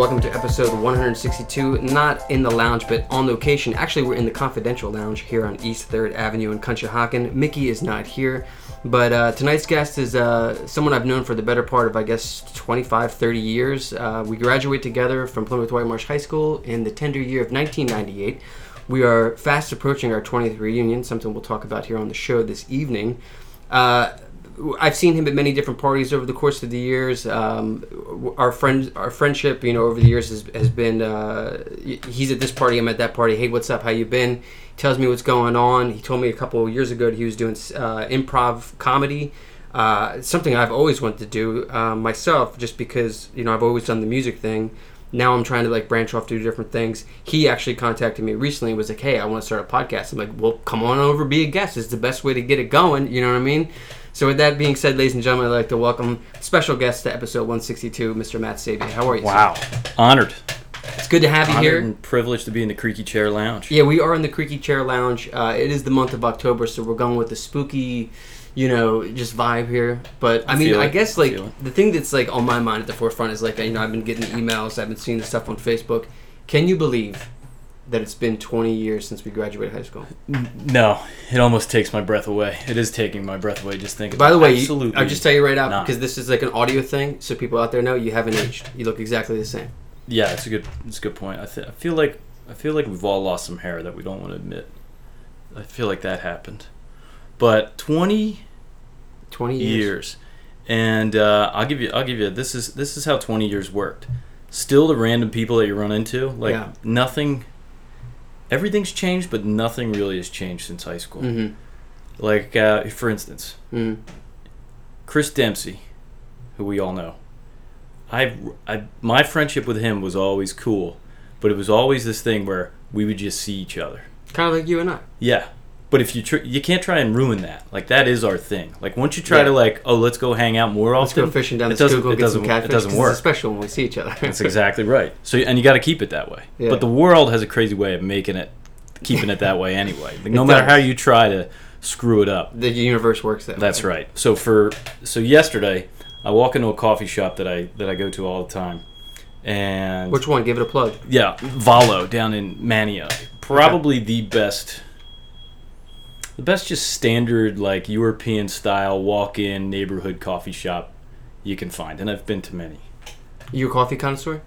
Welcome to episode 162. Not in the lounge, but on location. Actually, we're in the confidential lounge here on East 3rd Avenue in Conshohocken. Mickey is not here, but uh, tonight's guest is uh, someone I've known for the better part of, I guess, 25, 30 years. Uh, we graduated together from Plymouth Whitemarsh High School in the tender year of 1998. We are fast approaching our 20th reunion, something we'll talk about here on the show this evening. I've seen him at many different parties over the course of the years. Um, our friend, our friendship, you know, over the years has, has been. Uh, he's at this party, I'm at that party. Hey, what's up? How you been? He tells me what's going on. He told me a couple of years ago that he was doing uh, improv comedy. Uh, something I've always wanted to do um, myself, just because you know I've always done the music thing. Now I'm trying to like branch off, do different things. He actually contacted me recently. and Was like, "Hey, I want to start a podcast." I'm like, "Well, come on over, be a guest. It's the best way to get it going." You know what I mean? So with that being said, ladies and gentlemen, I'd like to welcome special guest to episode 162, Mr. Matt Sabia. How are you? Wow, honored. It's good to have you Honored here. and privileged to be in the Creaky Chair Lounge. Yeah, we are in the Creaky Chair Lounge. Uh, it is the month of October, so we're going with the spooky, you know, just vibe here. But I, I mean, I it. guess like it. the thing that's like on my mind at the forefront is like you know I've been getting emails, I've been seeing the stuff on Facebook. Can you believe that it's been 20 years since we graduated high school? No, it almost takes my breath away. It is taking my breath away just thinking. By the way, you- I'll just tell you right now not. because this is like an audio thing, so people out there know you haven't aged. You look exactly the same. yeah, it's a good, it's a good point. I, th- I feel like, I feel like we've all lost some hair that we don't want to admit. I feel like that happened, but twenty 20 years. years, and uh, I'll give you, I'll give you. This is this is how twenty years worked. Still, the random people that you run into, like Yeah. nothing. Everything's changed, but nothing really has changed since high school. Mm-hmm. Like, uh, for instance, Mm-hmm. Chris Dempsey, who we all know. I, I, my friendship with him was always cool, but it was always this thing where we would just see each other. Kind of like you and I. Yeah, but if you tr- you can't try and ruin that. Like that is our thing. Like once you try Yeah. to like, oh, let's go hang out more Let's often. go fishing down it the Schuylkill, it get some doesn't- it doesn't work. It's special when we see each other. That's exactly right. So and you got to keep it that way. Yeah. But the world has a crazy way of making it, keeping it that way anyway. Like, no matter does. how you try to screw it up, the universe works that That's way. right. So for so yesterday, I walk into a coffee shop that I that I go to all the time, and Which one? Give it a plug. yeah, Valo down in Mania, probably the best, the best just standard like European style walk-in neighborhood coffee shop you can find, and I've been to many. You a coffee connoisseur?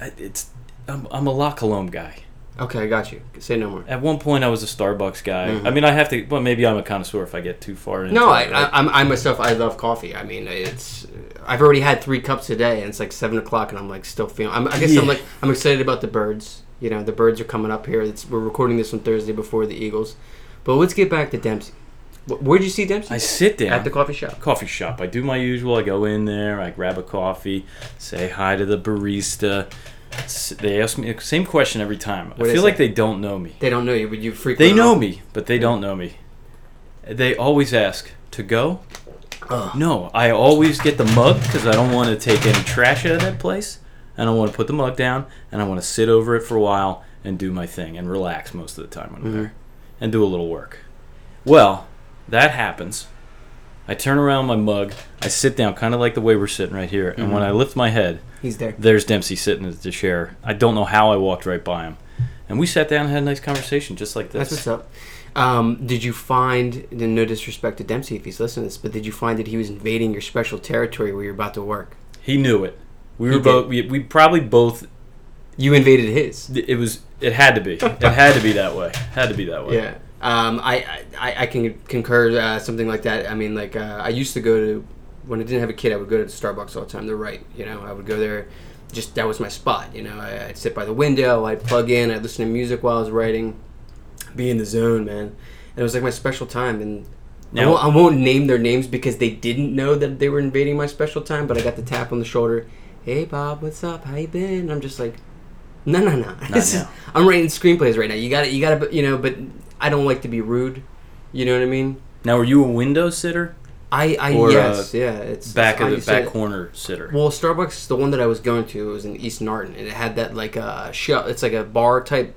I- It's I'm, I'm a La Colombe guy. Okay, I got you. Say no more. At one point, I was a Starbucks guy. Mhm. I mean, I have to. Well, maybe I'm a connoisseur if I get too far into No, I, right? I, I'm, I myself, I love coffee. I mean, it's. I've already had three cups today, and it's like seven o'clock, and I'm like still feeling. I'm, I guess I'm like I'm excited about the birds. You know, the birds are coming up here. It's, we're recording this on Thursday before the Eagles, but let's get back to Dempsey. Where'd you see Dempsey? I sit down At the coffee shop. coffee shop. I do my usual. I go in there, I grab a coffee, say hi to the barista. They ask me the same question every time. What I feel it? like they don't know me. They don't know you, but you frequent. They know me, but they don't know me. They always ask to go. No, I always get the mug because I don't want to take any trash out of that place. I don't want to put the mug down, and I want to sit over it for a while and do my thing and relax most of the time when I'm Mhm. there and do a little work. Well, that happens. I turn around my mug, I sit down, kind of like the way we're sitting right here, and when Mhm. I lift my head, He's there. there's Dempsey sitting at the chair. I don't know how I walked right by him. And we sat down and had a nice conversation just like this. That's what's up. Um, did you find, and no disrespect to Dempsey if he's listening to this, but did you find that he was invading your special territory where you're about to work? He knew it. We He were both. We, we probably both. You invaded his. It was. It had to be. It had to be that way. Had to be that way. Yeah. Um, I, I, I can concur uh, something like that. I mean, like uh, I used to go to when I didn't have a kid, I would go to Starbucks all the time. They're right. You know, I would go there. Just that was my spot. You know, I, I'd sit by the window. I'd plug in. I'd listen to music while I was writing. Be in the zone, man. And it was like my special time. And I, Now- won't, I won't name their names because they didn't know that they were invading my special time. But I got the tap on the shoulder. Hey, Bob, what's up? How you been? And I'm just like, no, no, no. This is- now. I'm writing screenplays right now. You got to You got to. You know, but I don't like to be rude. You know what I mean? Now, were you a window sitter? I, I Or, yes, uh, yeah. It's Back I of the back corner sitter. Well, Starbucks, the one that I was going to, it was in East Norriton, and it had that like uh, shell. It's like a bar type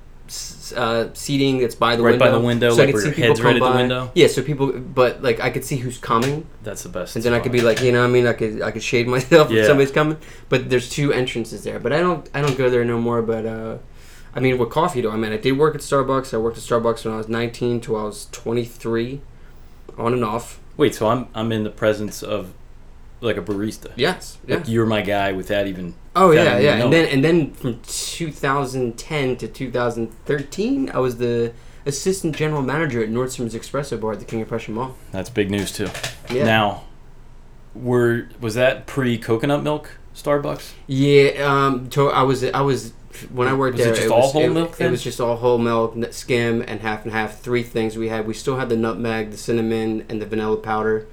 uh, seating that's by the Right window, by the window, so I like could where see people head's come right at the by. window? Yeah, so people, but like I could see who's coming, That's the best. and then I could be like, you know, what I mean, I could I could shade myself Yeah. if somebody's coming. But there's two entrances there, but I don't I don't go there no more. But uh, I mean, with coffee though, I mean, I did work at Starbucks. I worked at Starbucks when I was 19 till I was 23, on and off. Wait, so I'm I'm in the presence of like a barista. Yes, yeah. Like you're my guy without even. Oh without yeah, even yeah. And then and then from 2010 to 2013, I was the assistant general manager at Nordstrom's Espresso Bar at the King of Prussia Mall. That's big news too. Yeah. Now, were was that pre coconut milk Starbucks? Yeah, um, to, I was I was when I worked Was it there. just was, all whole it, milk It was just all whole milk, skim, and half and half. Three things we had. We still had the nutmeg, the cinnamon, and the vanilla powder.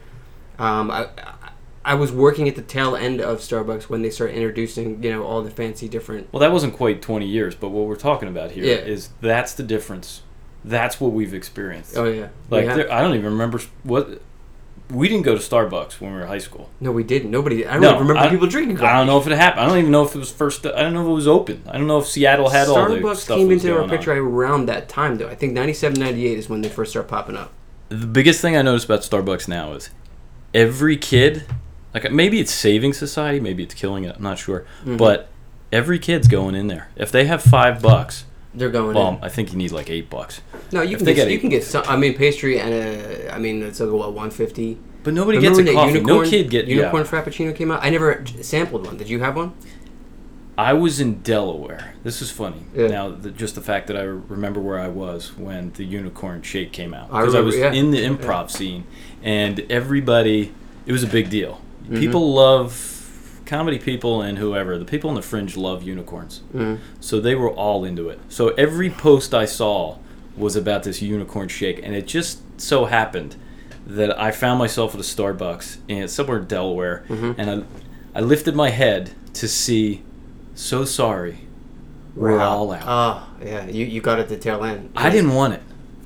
Um, I, I was working at the tail end of Starbucks when they started introducing you know all the fancy different. Well, that wasn't quite 20 years, but what we're talking about here is Yeah. that's the difference. That's what we've experienced. Oh yeah, like there, I don't even remember what. We didn't go to Starbucks when we were in high school. no, we didn't. Nobody. I don't No, remember I- people drinking. I don't know if it happened. I don't even know if it was first. I don't know if it was open. I don't know if Seattle had all the Starbucks came into our going on. picture around that time though. I think 97, 98 is when they first started popping up. The biggest thing I notice about Starbucks now is every kid, like maybe it's saving society, maybe it's killing it. I'm not sure, Mhm. but every kid's going in there. If they have five bucks, They're going. well, in. I think you need like eight bucks. No, you if can get, you can get some. I mean, pastry and a. I mean, it's like what one fifty. But nobody Remember gets a coffee. unicorn, no kid get unicorn yeah. frappuccino came out. I never sampled one. Did you have one? I was in Delaware. This is funny. Yeah. Now, the, just the fact that I remember where I was when the unicorn shake came out I because I, remember, was yeah. in the improv scene, and everybody, it was a big deal. Mhm. People love comedy people and whoever. The people on the fringe love unicorns, Mm. so they were all into it. So every post I saw was about this unicorn shake, and it just so happened that I found myself at a Starbucks in somewhere in Delaware, Mhm. and I, I lifted my head to see. So sorry, we're Wow. all out. Oh, yeah. You you got it the tail end. I didn't want it.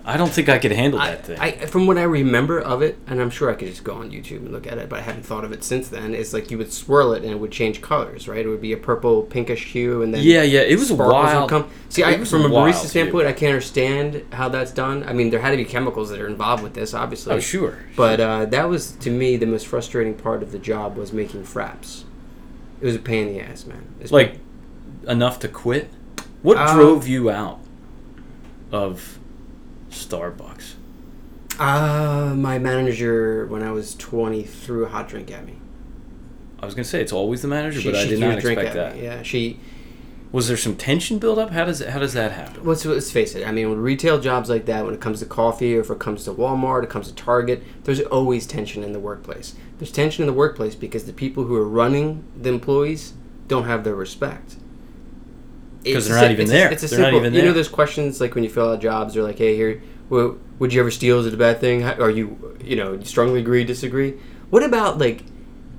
I don't think I could handle I, that thing. I, from what I remember of it, and I'm sure I could just go on YouTube and look at it, but I haven't thought of it since then. It's like you would swirl it and it would change colors, right? It would be a purple, pinkish hue, and then yeah, yeah, it was wild. come. See, I, from a barista standpoint, I can't understand how that's done. I mean, there had to be chemicals that are involved with this, obviously. Oh, sure. But uh, that was to me the most frustrating part of the job was making fraps. It was a pain in the ass, man. It's like enough to quit. What Um, drove you out of Starbucks? uh, my manager when I was 20 threw a hot drink at me. I was gonna say it's always the manager, She, but I she did not drink expect that. me. Yeah, she. Was there some tension build up? How does how does that happen? Let's, let's face it. I mean, with retail jobs like that, when it comes to coffee, or if it comes to Walmart, it comes to Target, there's always tension in the workplace. There's tension in the workplace because the people who are running the employees don't have their respect. 'Cause It's they're a not even it's a- there. it's a They're not simple- even You know, there. those questions like when you fill out jobs, they're like, "Hey, here, well, would you ever steal? Is it a bad thing? How- Are you, you know, strongly agree, disagree?" What about like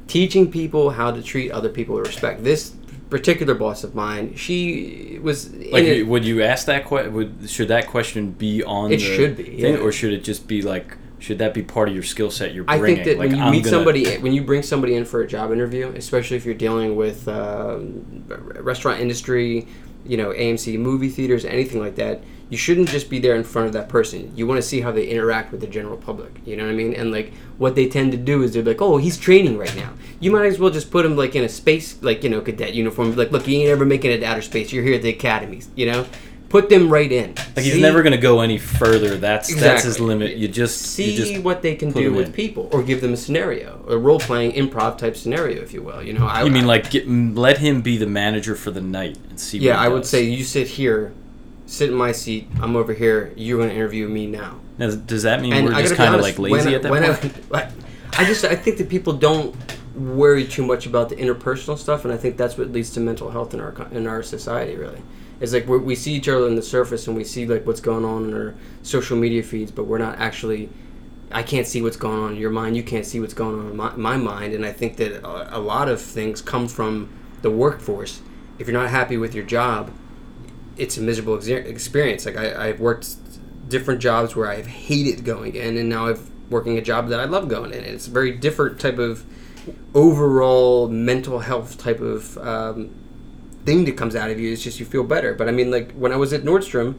teaching people how to treat other people with respect? This particular boss of mine, she was Like, it- would you ask that question? Would should that question be on? It the should be, thing, yeah. or should it just be like? Should that be part of your skill set you're bringing? I think that like, when you I'm meet gonna- somebody, when you bring somebody in for a job interview, especially if you're dealing with r- restaurant industry, you know, AMC movie theaters, anything like that, you shouldn't just be there in front of that person. You want to see how they interact with the general public. You know what I mean? And like what they tend to do is they're like, "Oh, he's training right now." You might as well just put him like in a space, like you know, cadet uniform. Like, look, you ain't ever making it to outer space. You're here at the academies. You know, put them right in. Like he's never going to go any further. That's that's his limit. You just see you just what they can do with in. people, or give them a scenario, a role playing improv type scenario, if you will. You know, I, You mean I- like get, let him be the manager for the night and see? yeah, I would say you sit here, sit in my seat. I'm over here. You're going to interview me now. Now, does that mean And we're I just kind of like lazy when, at that point? I, I just I think that people don't worry too much about the interpersonal stuff, and I think that's what leads to mental health in our in our society. Really, it's like we see each other on the surface, and we see like what's going on in our social media feeds, but we're not actually. I can't see what's going on in your mind. You can't see what's going on in my, my mind, and I think that a, a lot of things come from the workforce. If you're not happy with your job, it's a miserable ex- experience. Like I, I've worked different jobs where I've hated going in, and now I'm working a job that I love going in. And it's a very different type of overall mental health type of um, thing that comes out of you. It's just you feel better. But I mean, like when I was at Nordstrom,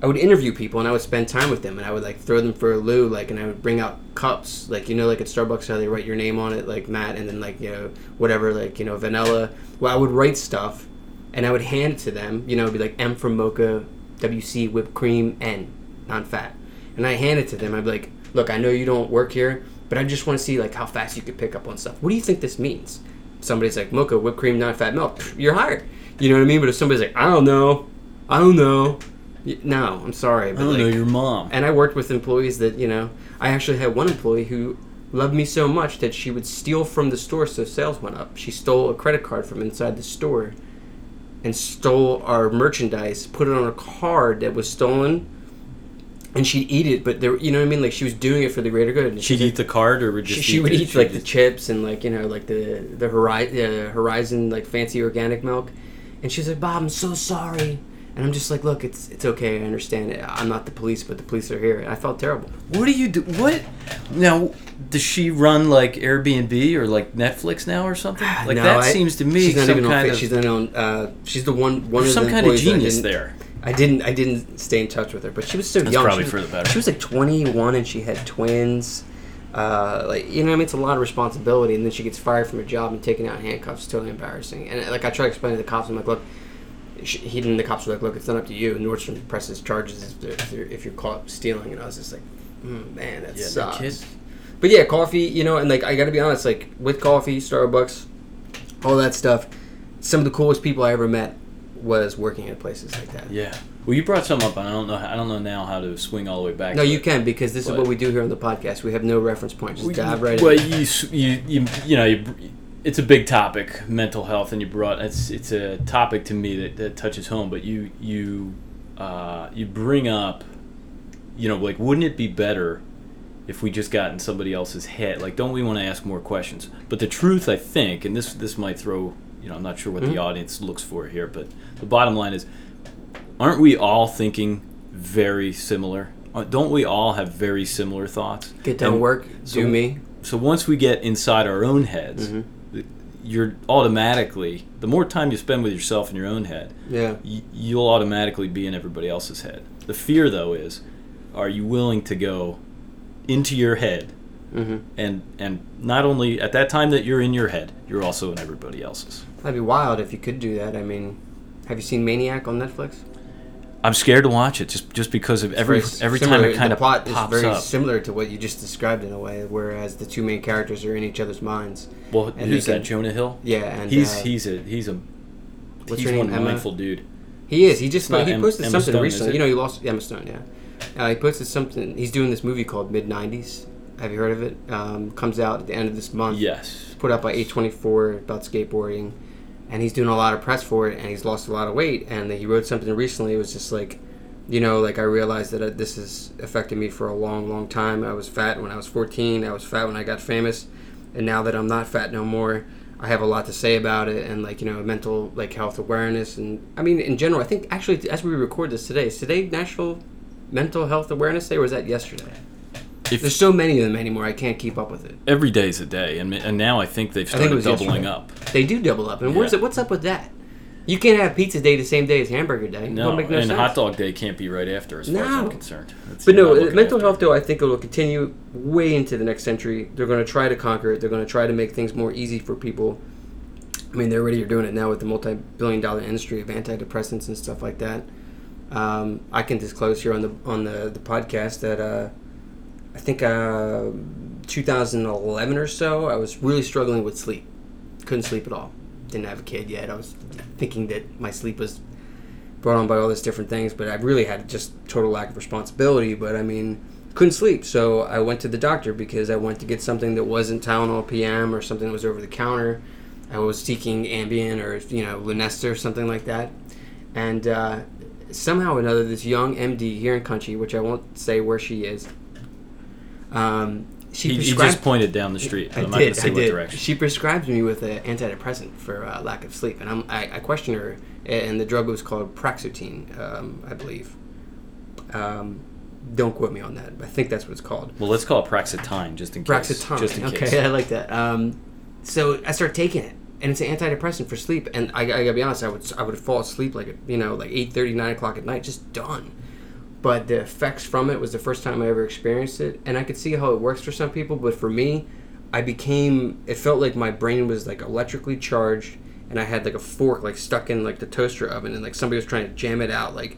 I would interview people and I would spend time with them and I would like throw them for a loo like and I would bring out cups like you know like at Starbucks how they write your name on it like Matt and then like you know whatever like you know vanilla. Well I would write stuff and I would hand it to them you know it'd be like M for mocha WC whipped cream N non fat and I hand it to them. I'd be like look I know you don't work here but I just want to see like how fast you could pick up on stuff. What do you think this means? Somebody's like mocha whipped cream non fat milk. You're hired you know what I mean but if somebody's like I don't know I don't know Y- no I'm sorry But I don't like, know your mom. and I worked with employees that, you know, I actually had one employee who loved me so much that she would steal from the store so sales went up. She stole a credit card from inside the store and stole our merchandise, put it on a card that was stolen, and she'd eat it, but there, you know what I mean? Like she was doing it for the greater good. And She'd eat the card, or would she, just she would eat like the chips and like you know like the the horizon, uh, horizon like fancy organic milk, and she's like, Bob, I'm so sorry, and I'm just like, look, it's it's okay, I understand it. I'm not the police, but the police are here. And I felt terrible. What do you do? What now? Does she run like Airbnb or like Netflix now or something? Like No, that I- seems to me she's not some even on kind fa- of she's not on. Uh, she's the one one there's of some the kind of employees that I genius there. I didn't I didn't stay in touch with her, but she was so That's young. probably she, for the better. She was like 21 and she had twins. Uh, like you know, I mean, it's a lot of responsibility, and then she gets fired from her job and taken out in handcuffs. Totally embarrassing. And like I try to explain to the cops, I'm like, look, she, he didn't. The cops were like, look, it's not up to you. Nordstrom presses charges if, they're, if, they're, if you're caught stealing. And I was just like, mm, man, that Yeah, sucks. kid. But yeah, coffee, you know, and like I got to be honest, like with coffee, Starbucks, all that stuff, some of the coolest people I ever met was working at places like that. Yeah. Well, you brought some up, and I don't know. I don't know now how to swing all the way back. No, you can because this is what we do here on the podcast. We have no reference point. Just Well, dive you- right Well, in. you, you you you know you, it's a big topic, mental health, and you brought it's it's a topic to me that, that touches home. But you you uh, you bring up, you know, like wouldn't it be better if we just got in somebody else's head? Like, don't we want to ask more questions? But the truth, I think, and this this might throw you know, I'm not sure what Mhm. the audience looks for here, but the bottom line is, aren't we all thinking very similar? Uh, Don't we all have very similar thoughts? Get done And work, so- do me. So once we get inside our own heads, Mhm. you're automatically the more time you spend with yourself in your own head, Yeah. y- you'll automatically be in everybody else's head. The fear, though, is are you willing to go into your head hmm and and not only at that time that you're in your head, you're also in everybody else's. That'd be wild if you could do that. I mean, have you seen Maniac on Netflix? I'm scared to watch it just just because of every Very every similar- time it kind the of plot pops is very up. similar to what you just described in a way, whereas the two main characters are in each other's minds. well, and who's that? Jonah Hill. Yeah, and he's uh, he's a he's a what's he's her one name? Emma? mindful dude. He is. He just he posted Emma something Stone, recently. You know, he lost Emma Stone. Yeah, uh, he posted something. He's doing this movie called Mid '90s. Have you heard of it? Um, comes out at the end of this month. Yes. put out by A24 about skateboarding, and he's doing a lot of press for it, and he's lost a lot of weight. And he wrote something recently. It was just like, you know, like I realized that uh, this has affected me for a long, long time. I was fat when I was 14. I was fat when I got famous, and now that I'm not fat no more, I have a lot to say about it, and like you know, mental like health awareness, and I mean, in general, I think actually as we record this today, is today National Mental Health Awareness Day, or was that yesterday? If There's so many of them anymore, I can't keep up with it. every day's a day, and and now I think they've I think started doubling yesterday. up. They do double up, and where's Yeah. it? What's up with that? You can't have pizza day the same day as hamburger day. No, make no and sense. hot dog day can't be right after, as far as I'm concerned. That's- But no, uh, mental after health though I think it will continue way into the next century. They're going to try to conquer it. They're going to try to make things more easy for people. I mean, they already are doing it now with the multi-billion-dollar industry of antidepressants and stuff like that. Um, I can disclose here on the on the, the podcast that uh, I think uh, 2011 or so, I was really struggling with sleep. Couldn't sleep at all. Didn't have a kid yet. I was thinking that my sleep was brought on by all these different things, but I really had just total lack of responsibility. But I mean, couldn't sleep, so I went to the doctor because I wanted to get something that wasn't Tylenol PM or something that was over the counter. I was seeking Ambien or you know Lunesta or something like that, and uh, somehow or another, this young MD here in country, which I won't say where she is, um, she He, he just pointed down the street. I I'm did. I what did. direction. She prescribed me with an antidepressant for uh, lack of sleep, and I'm, I, I questioned her, and the drug was called Praxutine, um, I believe. Um, don't quote me on that. I think that's what it's called. Well, let's call it Praxitine, just in case. Praxitine. Just in okay, case. I like that. Um, so I started taking it, and it's an antidepressant for sleep. And I, I gotta be honest, I would I would fall asleep like you know like 8:30, 9 o'clock at night, just done. But the effects from it was the first time I ever experienced it, and I could see how it works for some people. But for me, I became. It felt like my brain was like electrically charged, and I had like a fork like stuck in like the toaster oven, and like somebody was trying to jam it out, like,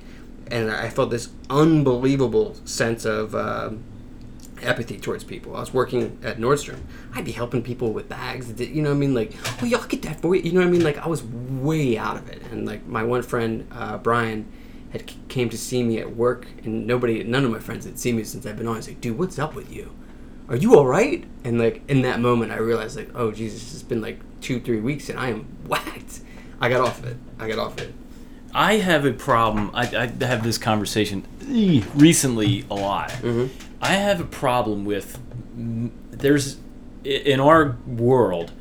and I felt this unbelievable sense of. Uh, Empathy towards people. I was working at Nordstrom. I'd be helping people with bags. You know what I mean? Like, oh, y'all get that for you. You know what I mean? Like, I was way out of it. And like, my one friend, uh, Brian, had came to see me at work, and nobody, none of my friends had seen me since I've been on. He's like, dude, what's up with you? Are you all right? And like, in that moment, I realized like, oh Jesus, it's been like two, three weeks, and I am whacked. I got off of it. I got off of it. I have a problem. I, I have this conversation recently a lot. I have a problem with there's in our world,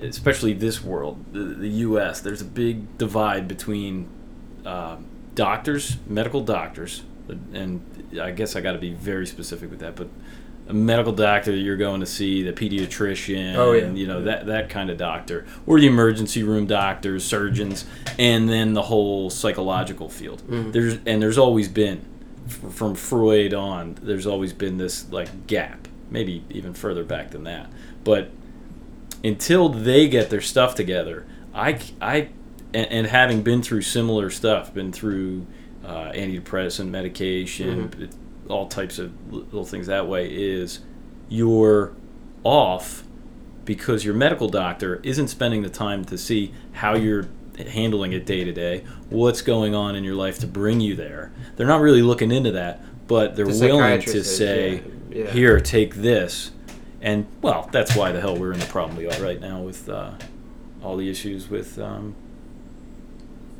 especially this world, the, the U.S. There's a big divide between uh, doctors, medical doctors, and I guess I got to be very specific with that, but. A medical doctor that you're going to see, the pediatrician, Oh, yeah. you know that that kind of doctor, or the emergency room doctors, surgeons, and then the whole psychological field. Mm-hmm. There's and there's always been, from Freud on, there's always been this like gap, maybe even further back than that. But until they get their stuff together, I I and, and having been through similar stuff, been through uh, antidepressant medication, it- all types of little things that way, is you're off because your medical doctor isn't spending the time to see how you're handling it day to day, what's going on in your life to bring you there. They're not really looking into that, but they're The willing to say, yeah, yeah. "Here, take this." And well, that's why the hell we're in the problem we are right now with uh, all the issues with um,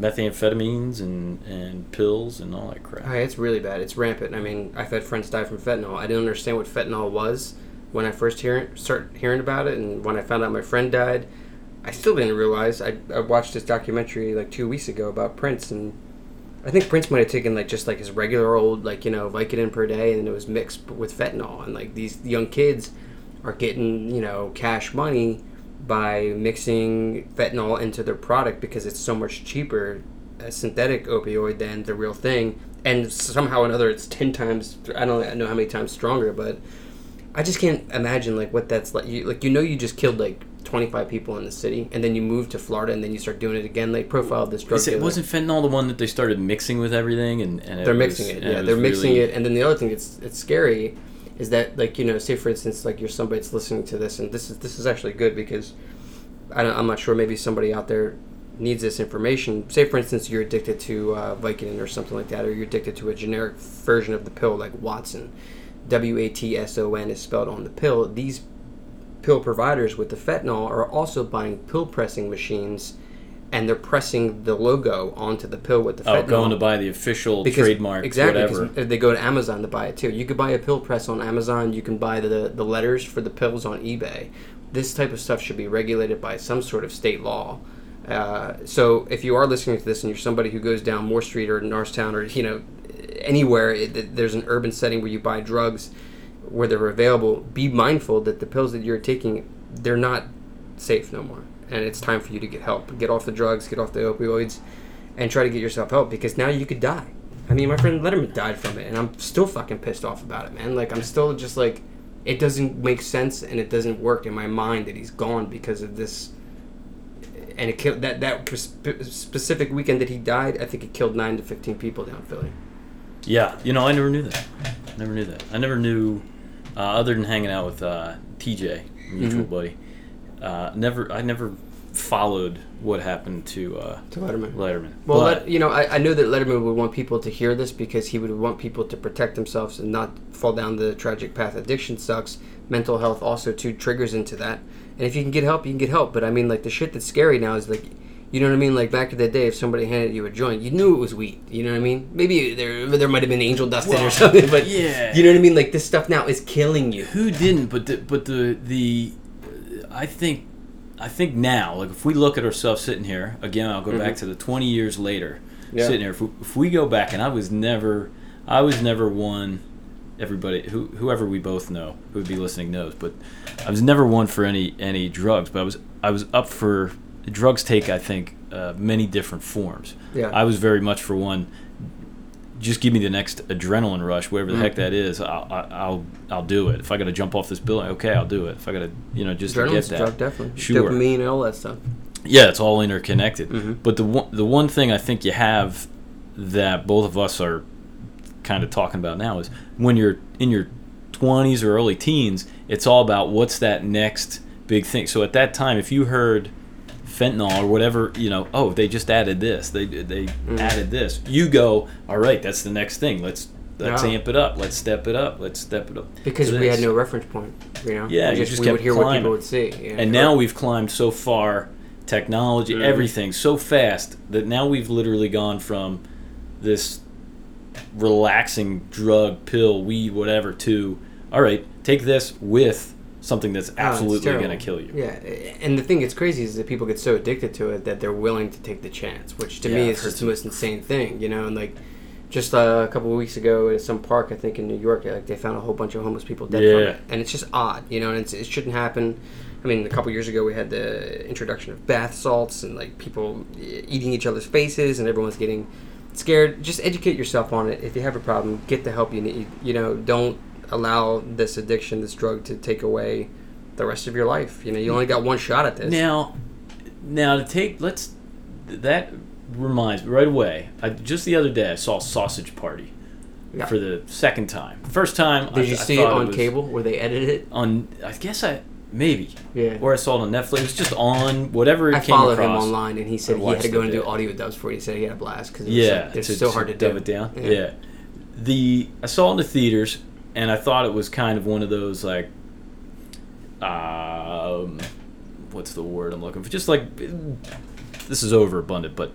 methamphetamines and, and pills and all that crap. It's really bad. It's rampant. I mean, I've had friends die from fentanyl. I didn't understand what fentanyl was when I first hear start hearing about it, and when I found out my friend died, I still didn't realize. I, I watched this documentary like two weeks ago about Prince, and I think Prince might have taken like just like his regular old like you know Vicodin per day, and it was mixed with fentanyl, and like these young kids are getting you know cash money by mixing fentanyl into their product because it's so much cheaper a synthetic opioid than the real thing. And somehow or another it's 10 times i don't know how many times stronger but i just can't imagine like what that's like. You like you know you just killed like 25 people in the city and then you move to florida and then you start doing it again? Like profile of this drug it, wasn't fentanyl the one that they started mixing with everything? And, and they're was- mixing it yeah was they're mixing really- it. And then the other thing that's it's scary is that like you know say for instance like you're somebody that's listening to this and this is this is actually good because I don't, i'm not sure maybe somebody out there needs this information. Say for instance you're addicted to uh, vicodin or something like that or you're addicted to a generic version of the pill like watson. W-a-t-s-o-n is spelled on the pill. These pill providers with the fentanyl are also buying pill pressing machines and they're pressing the logo onto the pill with the Oh, fentanyl going to buy the official because trademark, exactly whatever. because they go to Amazon to buy it too. You could buy a pill press on Amazon. You can buy the the letters for the pills on eBay. This type of stuff should be regulated by some sort of state law. Uh, so if you are listening to this and you're somebody who goes down Moore Street or Norristown or you know anywhere it, there's an urban setting where you buy drugs where they're available, be mindful that the pills that you're taking they're not safe no more, and it's time for you to get help. Get off the drugs, get off the opioids, and try to get yourself help because now you could die. I mean, my friend Letterman died from it, and I'm still fucking pissed off about it, man. Like I'm still just like, it doesn't make sense and it doesn't work in my mind that he's gone because of this. And it killed that that spe- specific weekend that he died. I think it killed nine to fifteen people down Philly. Yeah, you know, I never knew that. Never knew that. I never knew, uh, other than hanging out with uh, TJ, mutual Mhm. buddy. Uh, never, I never followed what happened to uh, To Letterman. Letterman. Well, But- let, you know, I, I know that Letterman would want people to hear this because he would want people to protect themselves and not fall down the tragic path. Addiction sucks. Mental health also too triggers into that. And if you can get help, you can get help. But I mean, like the shit that's scary now is like, you know what I mean? Like back in the day, if somebody handed you a joint, you knew it was weed. You know what I mean? Maybe there there might have been angel dust in or something, but yeah. you know what I mean? Like this stuff now is killing you. who didn't? But the, but the the, I think, I think now, like if we look at ourselves sitting here again, I'll go back to the twenty years later, Yeah. sitting here. If we, if we go back, and I was never, I was never one. Everybody, who, whoever we both know who would be listening knows, but I was never one for any any drugs. But I was I was up for drugs. Take I think uh, many different forms. Yeah. I was very much for one just give me the next adrenaline rush, whatever the heck that is. I'll, I'll I'll do it. If I got to jump off this building, okay, I'll do it. If I got to, you know, just get that, drug, definitely. Sure. Dopamine and all that stuff. yeah, it's all interconnected. Mhm. But the one, the one thing I think you have that both of us are kind of talking about now is when you're in your 20s or early teens, it's all about what's that next big thing. So at that time, if you heard fentanyl or whatever, you know, oh, they just added this, they they Mm-hmm. added this, you go, all right, that's the next thing. Let's let's Yeah. amp it up. Let's step it up. Let's step it up. Because to we had no reference point, you know. Yeah, we just, just we kept would hear what people would see. Yeah. And now we've climbed so far, technology, Mhm. everything so fast that now we've literally gone from this relaxing drug, pill, weed, whatever, to all right, take this with something that's Oh, absolutely terrible. going to kill you. Yeah, and the thing that's crazy is that people get so addicted to it that they're willing to take the chance, which to Yeah, me is just the most insane thing, you know. And like, just uh, a couple of weeks ago at some park, I think in New York, like they found a whole bunch of homeless people dead from it, and it's just odd, you know. And it's, it shouldn't happen. I mean, a couple years ago, we had the introduction of bath salts and like people eating each other's faces, and everyone's getting scared. Just educate yourself on it. If you have a problem, get the help you need. You know, don't allow this addiction, this drug, to take away the rest of your life. You know, you only got one shot at this. Now, now to take let's that reminds me right away. I, just the other day, I saw Sausage Party Yeah. for the second time. First time, Did I, you I see it thought on was cable where they edited it? On I guess I maybe Yeah. or I saw it on Netflix. It was just on whatever it I came follow across. him online, and he said he had to go and do audio dubs for it. He said he had a blast because Yeah, like, it's so hard to dub do. it down. Yeah. the I saw it in the theaters, and I thought it was kind of one of those like, um, what's the word I'm looking for? Just like this is overabundant, but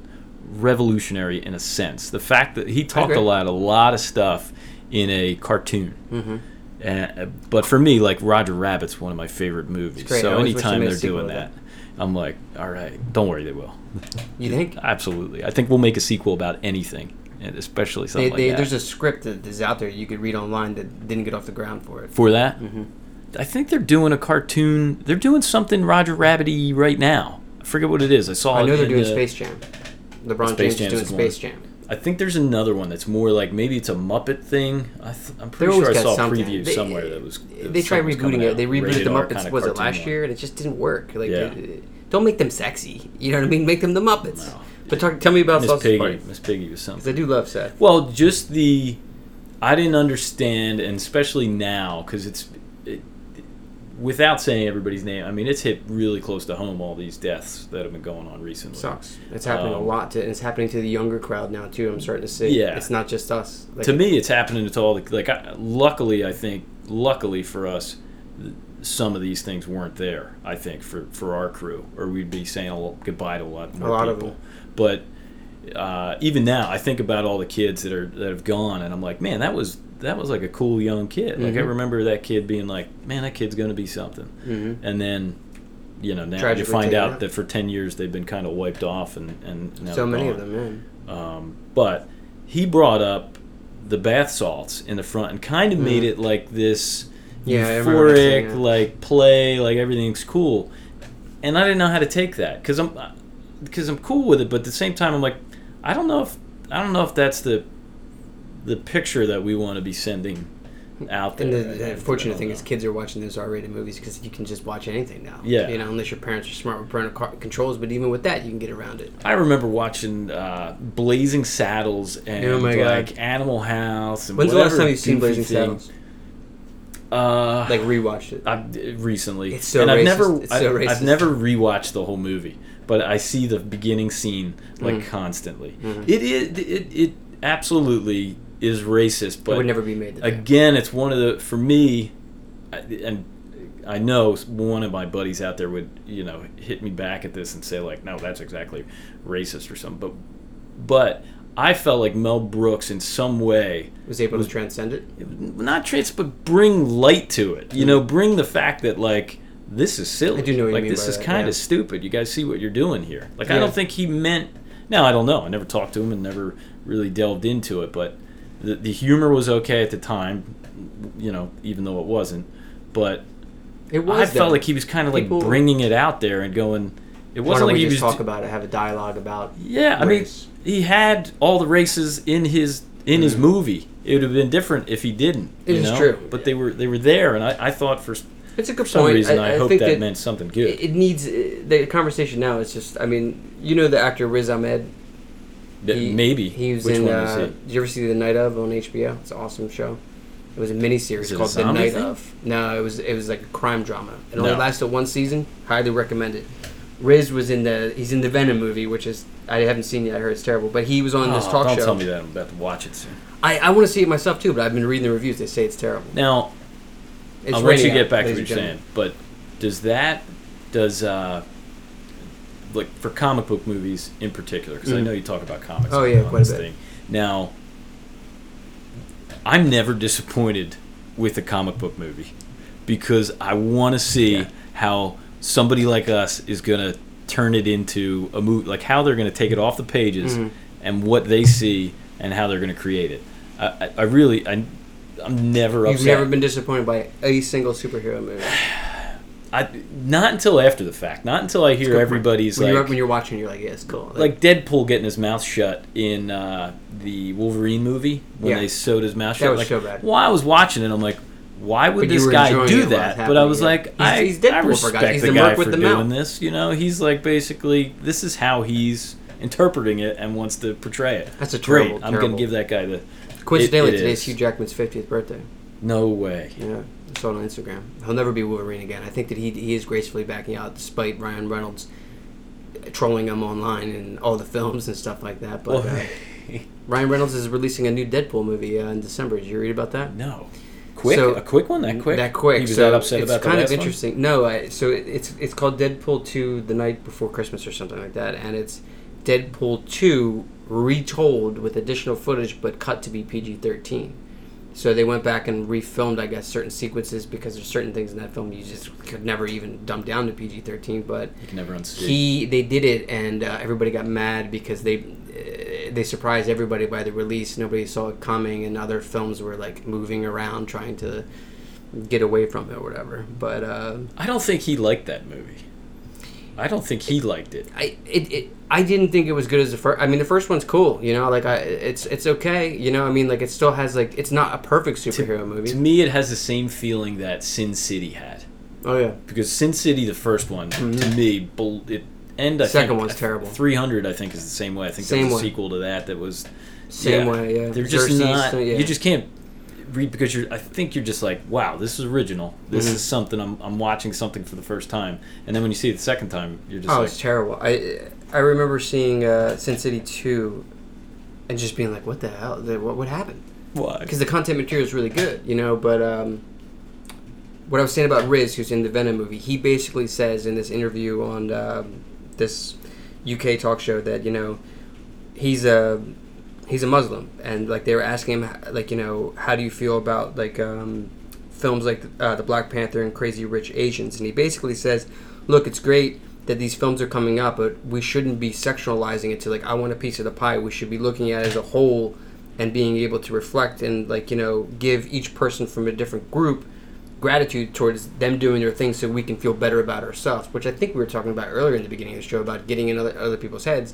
revolutionary in a sense. The fact that he talked a lot, a lot of stuff in a cartoon. hmm Uh, but for me, like Roger Rabbit's one of my favorite movies. So always wish they anytime they're doing that, I'm like, all right, don't worry, they will. You think? Absolutely, I think we'll make a sequel about anything, especially They, something like that. there's a script that is out there you could read online that didn't get off the ground for it. For that, hmm I think they're doing a cartoon. They're doing something Roger Rabbit-y right now. I forget what it is. I saw. I know they're doing the- Space Jam. LeBron Space James Jam's is doing. Space Jam. I think there's another one that's more like maybe it's a Muppet thing. I th- I'm They pretty sure I saw a preview They- somewhere that was. that They tried rebooting it. They rebooted the Muppets. Was it last one. year? And it just didn't work. Like, Yeah. don't make them sexy. You know what I mean? Make them the Muppets. No. But talk, tell me about Miss Sausage Piggy. Party. Miss Piggy was 'Cause something. I do love Seth. Well, just the I didn't understand, and especially now because it's it, without saying everybody's name. I mean, it's hit really close to home. All these deaths that have been going on recently. sucks. It's happening a Um, lot, to, and it's happening to the younger crowd now too. I'm starting to see. Yeah. it's not just us. Like, to me, it's happening to all the like. I, luckily, I think luckily for us, th- some of these things weren't there. I think for for our crew, or we'd be saying a lo- goodbye to a lot more a lot of people. But uh, even now, I think about all the kids that are that have gone, and I'm like, man, that was that was like a cool young kid. Like I Mhm. remember that kid being like, man, that kid's gonna be something. Mhm. And then, you know, now Tragically you find out out. that for ten years they've been kind of wiped off, and and now so many of them, man. Um, but he brought up the bath salts in the front and kind of made Mhm. it like this Yeah, I remember that euphoric, yeah. like play, like everything's cool. And I didn't know how to take that because I'm because I'm cool with it, but at the same time I'm like, I don't know if I don't know if that's the the picture that we want to be sending out there. And the, the unfortunate thing know. is, kids are watching those R-rated movies because you can just watch anything now. Yeah. You know, unless your parents are smart with parental controls, but even with that, you can get around it. I remember watching uh, Blazing Saddles and Oh my God. like Animal House. And When's the last time you've seen Blazing thing. Saddles? Uh, Like rewatched it. I've recently. It's so and I've racist. never, It's I, so I've never rewatched the whole movie, but I see the beginning scene like Mm. constantly. Mhm. It is, it, it absolutely is racist, but it would never be made. Today. again, it's one of the for me, and I know one of my buddies out there would you know hit me back at this and say like, no, that's exactly racist or something, but but I felt like Mel Brooks in some way was able was- to transcend it. not trans, but bring light to it. You know, bring the fact that like this is silly. Mm. I do know what you like this is kind yeah. of stupid. You guys see what you're doing here. Like I don't think he meant. Now I don't know. I never talked to him and never really delved into it, but the, the humor was okay at the time. You know, even though it wasn't, but It was. I felt like he was kind of like People- bringing it out there and going. It wasn't like we he just was talk about it? Have a dialogue about. yeah, I mean, he had all the races in his in his movie. It would have been different if he didn't. Mm-hmm. It is know? true. But they were they were there, and I, I thought for It's a good some point. reason I, hope think that, meant something good. It, needs the conversation now. It's just, I mean, you know the actor Riz Ahmed. He- Maybe. He was Which in. one uh? Did you ever see The Night of on HBO? It's an awesome show. It was a miniseries Is it a called The Night thing? of. No, it was it was like a crime drama. It only No. lasted one season. Highly recommend it. Riz was in the he's in the Venom movie, which is I haven't seen yet. I heard it's terrible, but he was on this Oh, talk don't show. tell me that I'm about to watch it soon. I, I want to see it myself too, but I've been reading the reviews. They say it's terrible. Now, It's I'll let you get out, back to what you're saying, but does that does uh like for comic book movies in particular? Because I Mhm. know you talk about comics. Oh, yeah, quite a bit. Thing. Now, I'm never disappointed with a comic book movie because I want to see Yeah. how somebody like us is gonna turn it into a movie, like how they're gonna take it off the pages Mhm. and what they see and how they're gonna create it. I, I, I really, I, I'm never upset. You've never been disappointed by a single superhero movie. I not until after the fact. Not until I hear everybody's when like you're when you're watching, you're like, yeah, it's cool. like Deadpool getting his mouth shut in uh, the Wolverine movie when Yeah. they sewed his mouth That shut. was like, so bad. Well, I was watching it. I'm like, why would But this guy do it that? But I was yeah. like, He's- I, he's Deadpool, I respect the the guy for the doing mouth. this. You know, he's like basically this is how he's interpreting it and wants to portray it. That's a Great. terrible, I'm gonna give that guy the. Coincidentally, it today's is. Hugh Jackman's 50th birthday. No way. Yeah, I saw it on Instagram. He'll never be Wolverine again. I think that he he is gracefully backing out despite Ryan Reynolds trolling him online and all the films and stuff like that. But uh, Ryan Reynolds is releasing a new Deadpool movie uh, in December. Did you read about that? no. Quick, So- a quick one, that quick, That quick. He was so that upset it's about kind of one? interesting. No, I, so it, it's it's called Deadpool two: The Night Before Christmas or something like that, and it's Deadpool two retold with additional footage but cut to be PG thirteen. So they went back and refilmed, I guess, certain sequences because there's certain things in that film you just could never even dumb down to PG thirteen. But You can never unsee. he they did it and uh, everybody got mad because they uh, they surprised everybody by the release nobody saw it coming and other films were like moving around trying to get away from it or whatever but uh, I don't think he liked that movie. I don't think he liked it. I it, it I didn't think it was good as the first I mean the first one's cool you know like I it's it's okay you know I mean like it still has like it's not a perfect superhero movie To me, it has the same feeling that Sin City had. oh yeah Because Sin City, the first one, to me, it and I Mm-hmm. Second think, one's terrible. Three hundred, I think, is the same way. I think Same there was a way. sequel to that that was same yeah. way yeah They're just Xerxes, not. so, yeah. You just can't read because you're. I think you're just like, wow, this is original. This Mhm. is something. I'm, I'm watching something for the first time, and then when you see it the second time, you're just oh, like, it's terrible. I I remember seeing uh, Sin City two, and just being like, "What the hell? What what happened?" why? Because the content material is really good, you know. But um, what I was saying about Riz, who's in the Venom movie, he basically says in this interview on um, this UK talk show that you know he's a he's a Muslim, and like they were asking him like you know how do you feel about like um, films like uh, the Black Panther and Crazy Rich Asians, and he basically says, look, it's great that these films are coming up, but we shouldn't be sexualizing it to like I want a piece of the pie. We should be looking at it as a whole and being able to reflect and like you know give each person from a different group gratitude towards them doing their thing so we can feel better about ourselves which i think we were talking about earlier in the beginning of the show about getting in other, other people's heads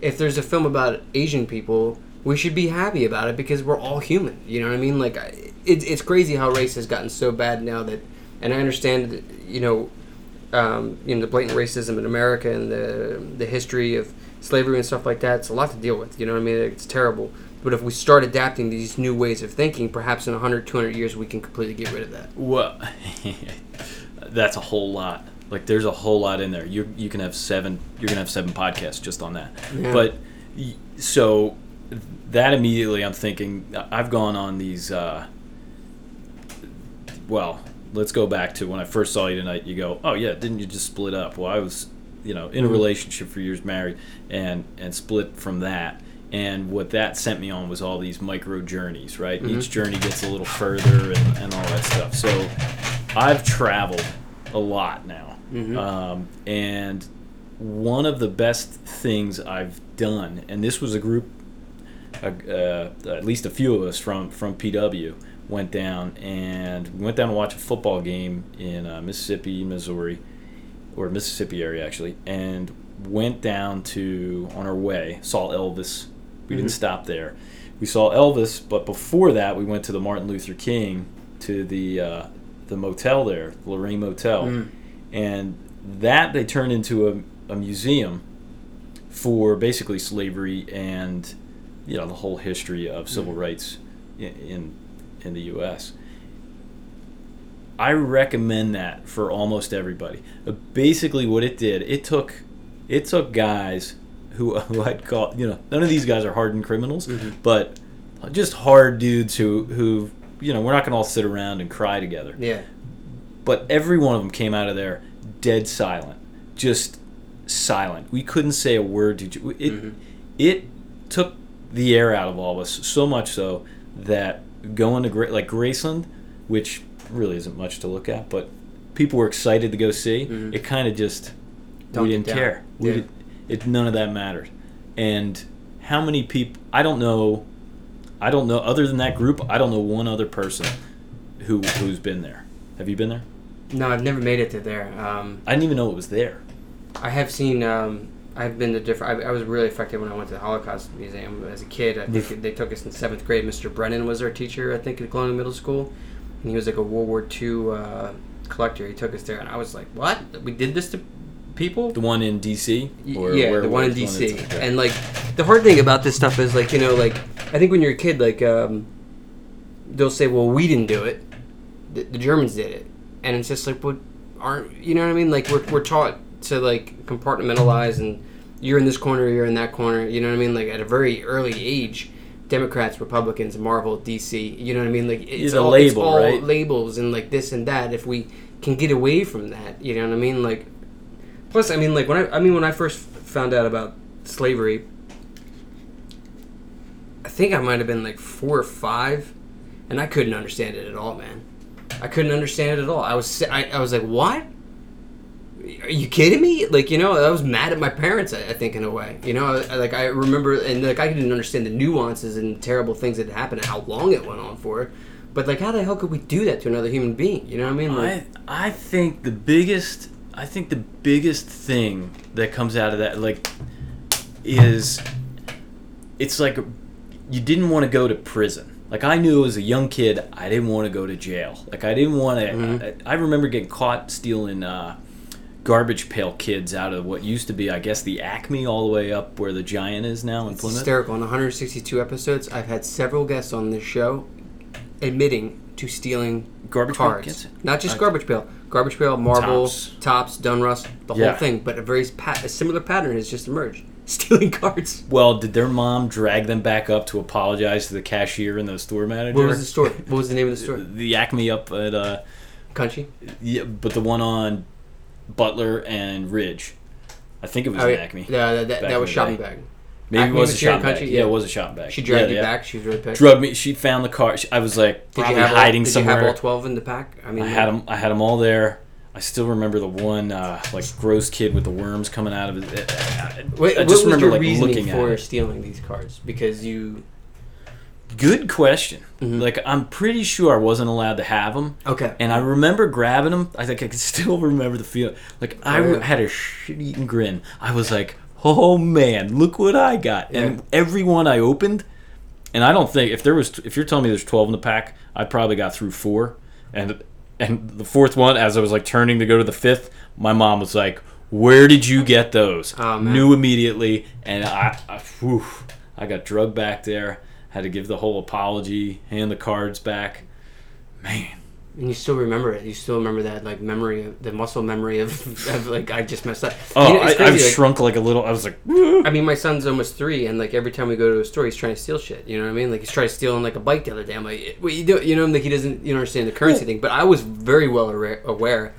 if there's a film about asian people we should be happy about it because we're all human you know what i mean like I- it, it's crazy how race has gotten so bad now that and i understand that, you know um, you know the blatant racism in America and the the history of slavery and stuff like that. It's a lot to deal with. You know what I mean? It's terrible. But if we start adapting these new ways of thinking, perhaps in 100, 200 years, we can completely get rid of that. Well, that's a whole lot. Like there's a whole lot in there. You you can have seven. You're gonna have seven podcasts just on that. Yeah. But so that immediately, I'm thinking I've gone on these. Uh, well, let's go back to when I first saw you tonight. You go, oh yeah, didn't you just split up? Well, I was, you know, in a Mhm. relationship for years, married, and and split from that. And what that sent me on was all these micro journeys, right? Mhm. Each journey gets a little further and, and all that stuff. So I've traveled a lot now. Mhm. Um, and one of the best things I've done, and this was a group, uh, uh, at least a few of us from, from PW went down and we went down to watch a football game in uh, Mississippi, Missouri, or Mississippi area actually, and went down to on our way saw Elvis. We Mhm. didn't stop there. we saw Elvis, but before that, we went to the Martin Luther King to the uh, the motel there, Lorraine Motel, Mm. and that they turned into a, a museum for basically slavery and you know the whole history of civil rights in, in in the U.S. I recommend that for almost everybody. Uh, Basically, what it did, it took it took guys who, who I'd call you know none of these guys are hardened criminals, Mhm. but just hard dudes who who you know we're not gonna all sit around and cry together. Yeah. But every one of them came out of there dead silent, just silent. We couldn't say a word to each- it. Mhm. It took the air out of all of us so much so that going to Gra- like Graceland, which really isn't much to look at, but people were excited to go see. Mhm. It kind of just Dumped we didn't care. We Yeah. did, it none of that mattered. And how many people? I don't know. I don't know. Other than that group, I don't know one other person who who's been there. Have you been there? No, I've never made it to there. Um, I didn't even know it was there. I have seen. Um, I've been to different. I, I was really affected when I went to the Holocaust Museum as a kid. I think they took us in seventh grade. Mr. Brennan was our teacher, I think, at Colonial Middle School, and he was like a World War II uh, collector. He took us there, and I was like, "What? We did this to people?" The one in D.C. Or yeah, where the one in DC. okay. And like, the hard thing about this stuff is like, you know, like, I think when you're a kid, like, um, they'll say, "Well, we didn't do it; the, the Germans did it," and it's just like, "What aren't you know what I mean?" Like, we're we're taught to like compartmentalize, and you're in this corner, you're in that corner. You know what I mean? Like at a very early age. Democrats, Republicans, Marvel, DC. You know what I mean? Like it's the all, it's label, all right? labels and like this and that. If we can get away from that, you know what I mean? Like Plus, I mean, like when I, I mean, when I first found out about slavery, I think I might have been like four or five, and I couldn't understand it at all, man. I couldn't understand it at all. I was, I, I was like, what? Are you kidding me? Like, you know, I was mad at my parents. I, I think in a way, you know, I, like I remember, and like I didn't understand the nuances and terrible things that happened and how long it went on for. But like, how the hell could we do that to another human being? You know what I mean? Like, I I think the biggest I think the biggest thing that comes out of that like is it's like you didn't want to go to prison. Like I knew as a young kid, I didn't want to go to jail. Like I didn't want to. Mhm. I, I remember getting caught stealing uh, garbage pail kids out of what used to be, I guess, the Acme all the way up where the Giant is now in It's Plymouth. hysterical. In 162 episodes, I've had several guests on this show admitting to stealing Garbage pail cards. kids? Not just garbage pail, garbage pail, marble, Tops. tops, Donruss, the Yeah. whole thing. But a very pa- a similar pattern has just emerged: stealing cards. Well, did their mom drag them back up to apologize to the cashier and the store manager? What was the story? What was the name of the store? The Acme up at uh, Country. Yeah, but the one on Butler and Ridge. I think it was Oh, yeah. Acme. Yeah, that, that, that was shopping day. bag. Maybe Acme it was a was shopping bag. Yeah, Yeah. it was a shopping bag. She dragged yeah, you yeah. back. She was really pissed. Drugged me. She found the car. She- I was like Did probably you have hiding all, did somewhere. you have all 12 in the pack? I mean, I had them. I had them all there. I still remember the one uh, like gross kid with the worms coming out of his. Eh, eh, eh, I, Wait, I what just was remember your like reasoning looking for stealing these cards? Because you. Good question. Mhm. Like I'm pretty sure I wasn't allowed to have them. Okay. And I remember grabbing them. I think I can still remember the feel. Like I Oh, yeah. had a shit-eating grin. I was like, "Oh man, look what I got!" Yeah. And every one I opened, and I don't think if there was if you're telling me there's 12 in the pack, I probably got through four. And and the fourth one, as I was like turning to go to the fifth, my mom was like, "Where did you get those?" Oh. Knew immediately, and I, I, whew, I got drugged back there. Had to give the whole apology, hand the cards back. Man. And you still remember it. You still remember that like memory, of, the muscle memory of, of like I just messed up. Oh, You know, I, I've like- shrunk like a little. I was like, I mean, my son's almost three, and like every time we go to a store, he's trying to steal shit. You know what I mean? Like he's trying to steal like a bike the other day. I'm like, what you do? You know, like he doesn't, you know, understand the currency thing. But I was very well aware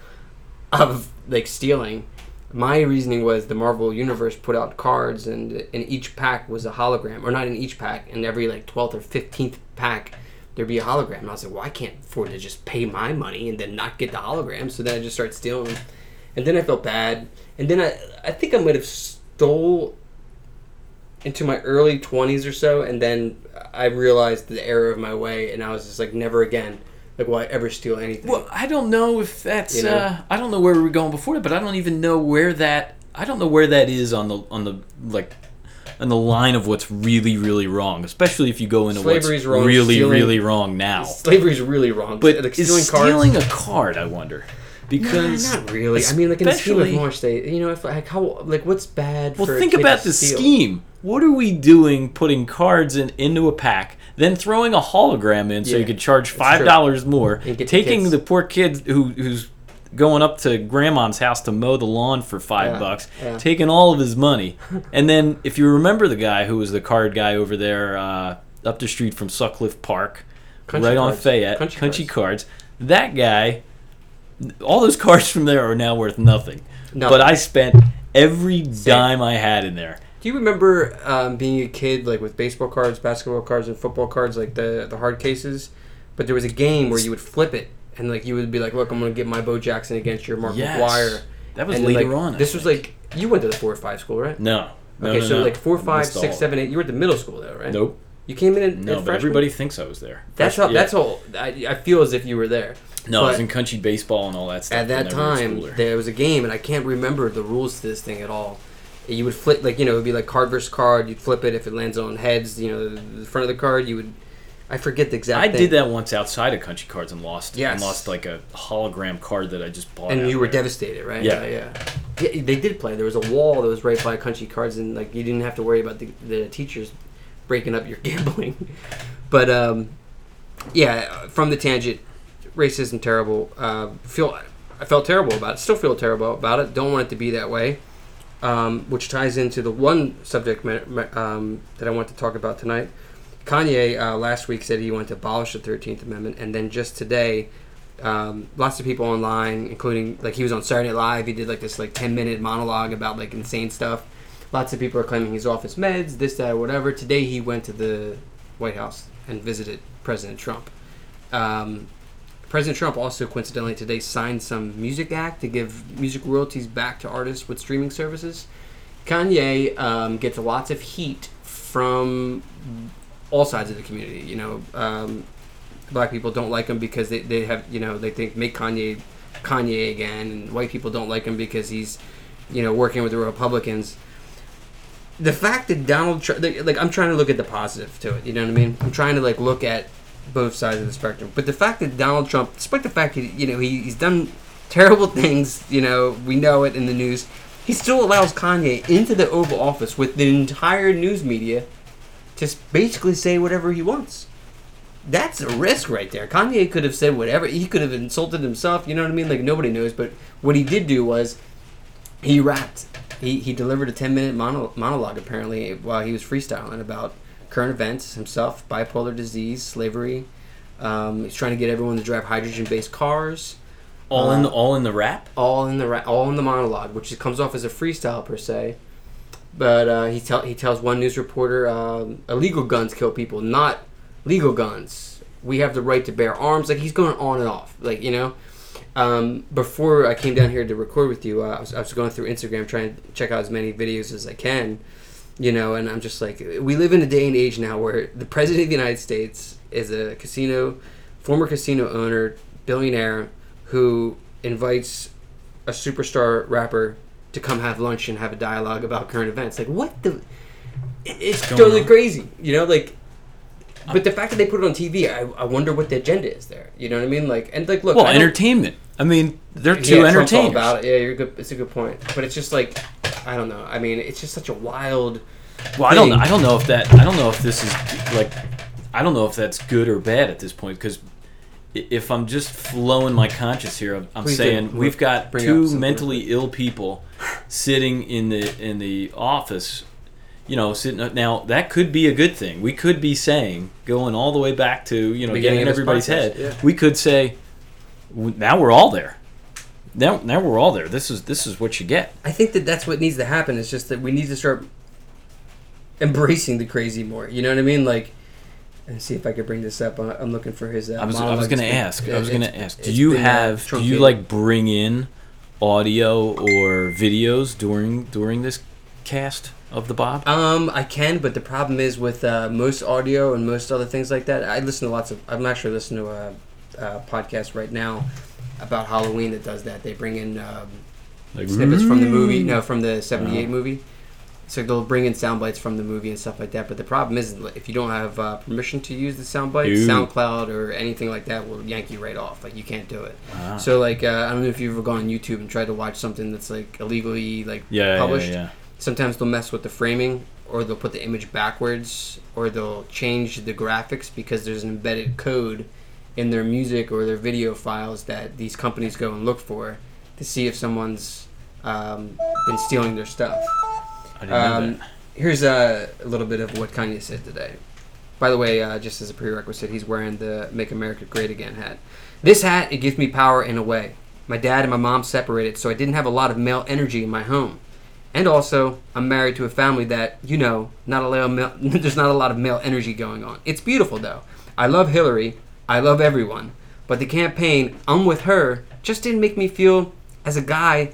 of like stealing. My reasoning was the Marvel Universe put out cards, and in each pack was a hologram, or not in each pack, in every like twelfth or fifteenth pack. There'd be a hologram. And I was like, well, I can't afford to just pay my money and then not get the hologram. So then I just started stealing. And then I felt bad. And then I, I think I might have stole into my early 20s or so and then i realized the error of my way and i was just like never again like will i ever steal anything well, I don't know if that's. You know? Uh, I don't know where we were going before that, but I don't even know where that. I don't know where that is on the on the like. on the line of what's really, really wrong, especially if you go into Slavery's what's wrong, really, stealing- really wrong now. Slavery's really wrong. But like, is stealing cards. stealing a card, I wonder, because Nah, not really. I mean, like in the scheme of Moore State, you know, if like how like what's bad? Well, think about the steal? scheme. What are we doing putting cards in into a pack, then throwing a hologram in so Yeah, you could charge five dollars more, get the taking the poor kid who who's going up to grandma's house to mow the lawn for five Yeah, bucks, yeah. taking all of his money, and then if you remember the guy who was the card guy over there uh, up the street from Sutcliffe Park, Country right on. Fayette, Country Country, cards. That guy, all those cards from there are now worth nothing. No. But I spent every dime I had in there. Do you remember um, being a kid, like with baseball cards, basketball cards, and football cards, like the the hard cases? But there was a game where you would flip it, and like you would be like, "Look, I'm gonna get my Bo Jackson against your Mark Yes. McGwire." That was And later like, on. I This was like you went to the four or five school, right? no. no okay, no, so no. like four, five, six, seven, eight. You were at the middle school though, right? Nope. You came in. in No, but freshman? everybody thinks I was there. That's Fresh- how. yeah. That's all. I, I feel as if you were there. No, I was in country baseball and all that stuff. At that but time, there was a game, and I can't remember the rules to this thing at all. You would flip, like you know, it would be like card versus card. You'd flip it if it lands on heads. You know, the, the front of the card. You would. I forget the exact. I thing. did that once outside of country cards and lost. Yes. And lost like a hologram card that I just bought. and you were there. devastated, right? Yeah. yeah, yeah. They did play. There was a wall that was right by country cards, and like you didn't have to worry about the, the teachers breaking up your gambling. but um, yeah, from the tangent, racism is terrible. Uh, feel I felt terrible about it. Still feel terrible about it. Don't want it to be that way. Um, which ties into the one subject um, that I want to talk about tonight. Kanye uh, last week said he wanted to abolish the Thirteenth Amendment, and then just today, um, lots of people online, including like he was on Saturday Night Live. He did like this like ten minute monologue about like insane stuff. Lots of people are claiming he's off his meds, this, that, or whatever. Today he went to the White House and visited President Trump. Um, President Trump also coincidentally today signed some music act to give music royalties back to artists with streaming services. Kanye um, gets lots of heat from all sides of the community. You know, um, black people don't like him because they, they have you know they think make Kanye Kanye again, and white people don't like him because he's you know working with the Republicans. The fact that Donald Trump, like, I'm trying to look at the positive to it. You know what I mean? I'm trying to like look at both sides of the spectrum. But the fact that Donald Trump, despite the fact that you know he, he's done terrible things, you know we know it in the news, he still allows Kanye into the Oval Office with the entire news media to basically say whatever he wants. That's a risk right there. Kanye could have said whatever. He could have insulted himself. You know what I mean? Like nobody knows. But what he did do was he rapped. He, he delivered a 10 minute mono, monologue apparently while he was freestyling about current events, himself, bipolar disease, slavery. Um, he's trying to get everyone to drive hydrogen based cars. all in uh, the, all in the rap. All in the ra- all in the monologue, which comes off as a freestyle per se. But uh, he tell he tells one news reporter, um, illegal guns kill people, not legal guns. We have the right to bear arms. Like he's going on and off. Like you know. Um, before I came down here to record with you, uh, I, was, I was going through Instagram trying to check out as many videos as I can, you know, and I'm just like, we live in a day and age now where the president of the United States is a casino, former casino owner, billionaire, who invites a superstar rapper to come have lunch and have a dialogue about current events. Like, what the? It's totally on? crazy, you know, like. But the fact that they put it on TV, I, I wonder what the agenda is there. You know what I mean? Like, and like, look, Well, I entertainment. I mean, they're yeah, two Trump's all entertainers. about it. Yeah, you're good. It's a good point. But it's just like, I don't know. I mean, it's just such a wild. Well, I don't. thing. I don't know if that. I don't know if this is like. I don't know if that's good or bad at this point because if I'm just flowing my conscience here, I'm, I'm saying we've got two mentally ill people sitting in the in the office. You know, sitting now that could be a good thing. We could be saying, going all the way back to you know Beginning getting in everybody's head. yeah. We could say, now we're all there. Now, now we're all there. This is this is what you get. I think that that's what needs to happen. It's just that we need to start embracing the crazy more. You know what I mean? Like, and see if I could bring this up. I'm looking for his. Uh, I was, I was going to ask. I was going to ask. Do you uh, have? do you like bring in audio or videos during during this cast of the Bob? Um, I can, but the problem is with uh, most audio and most other things like that. I listen to lots of. I'm actually listening to a, a podcast right now about Halloween that does that. They bring in um, Like, snippets from the movie. No, from the '78 Oh. movie. So they'll bring in sound bites from the movie and stuff like that. But the problem is, if you don't have uh, permission to use the sound bites, Ooh. SoundCloud or anything like that will yank you right off. Like you can't do it. Wow. So like, uh, I don't know if you've ever gone on YouTube and tried to watch something that's like illegally like yeah, published. yeah, yeah. Sometimes they'll mess with the framing, or they'll put the image backwards, or they'll change the graphics because there's an embedded code in their music or their video files that these companies go and look for to see if someone's um, been stealing their stuff. I didn't know Um, here's a, a little bit of what Kanye said today. By the way, uh, just as a prerequisite, he's wearing the "Make America Great Again" hat. This hat it gives me power in a way. My dad and my mom separated, so I didn't have a lot of male energy in my home. And also, I'm married to a family that, you know, not a lot of male, there's not a lot of male energy going on. It's beautiful though. I love Hillary. I love everyone. But the campaign "I'm with her" just didn't make me feel as a guy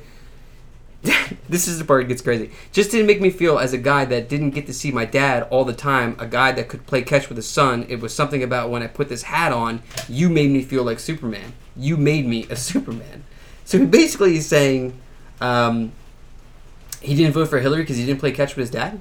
this is the part that gets crazy. Just didn't make me feel as a guy that didn't get to see my dad all the time, a guy that could play catch with his son. It was something about when I put this hat on, you made me feel like Superman. You made me a Superman. So basically is saying um, he didn't vote for Hillary because he didn't play catch with his dad.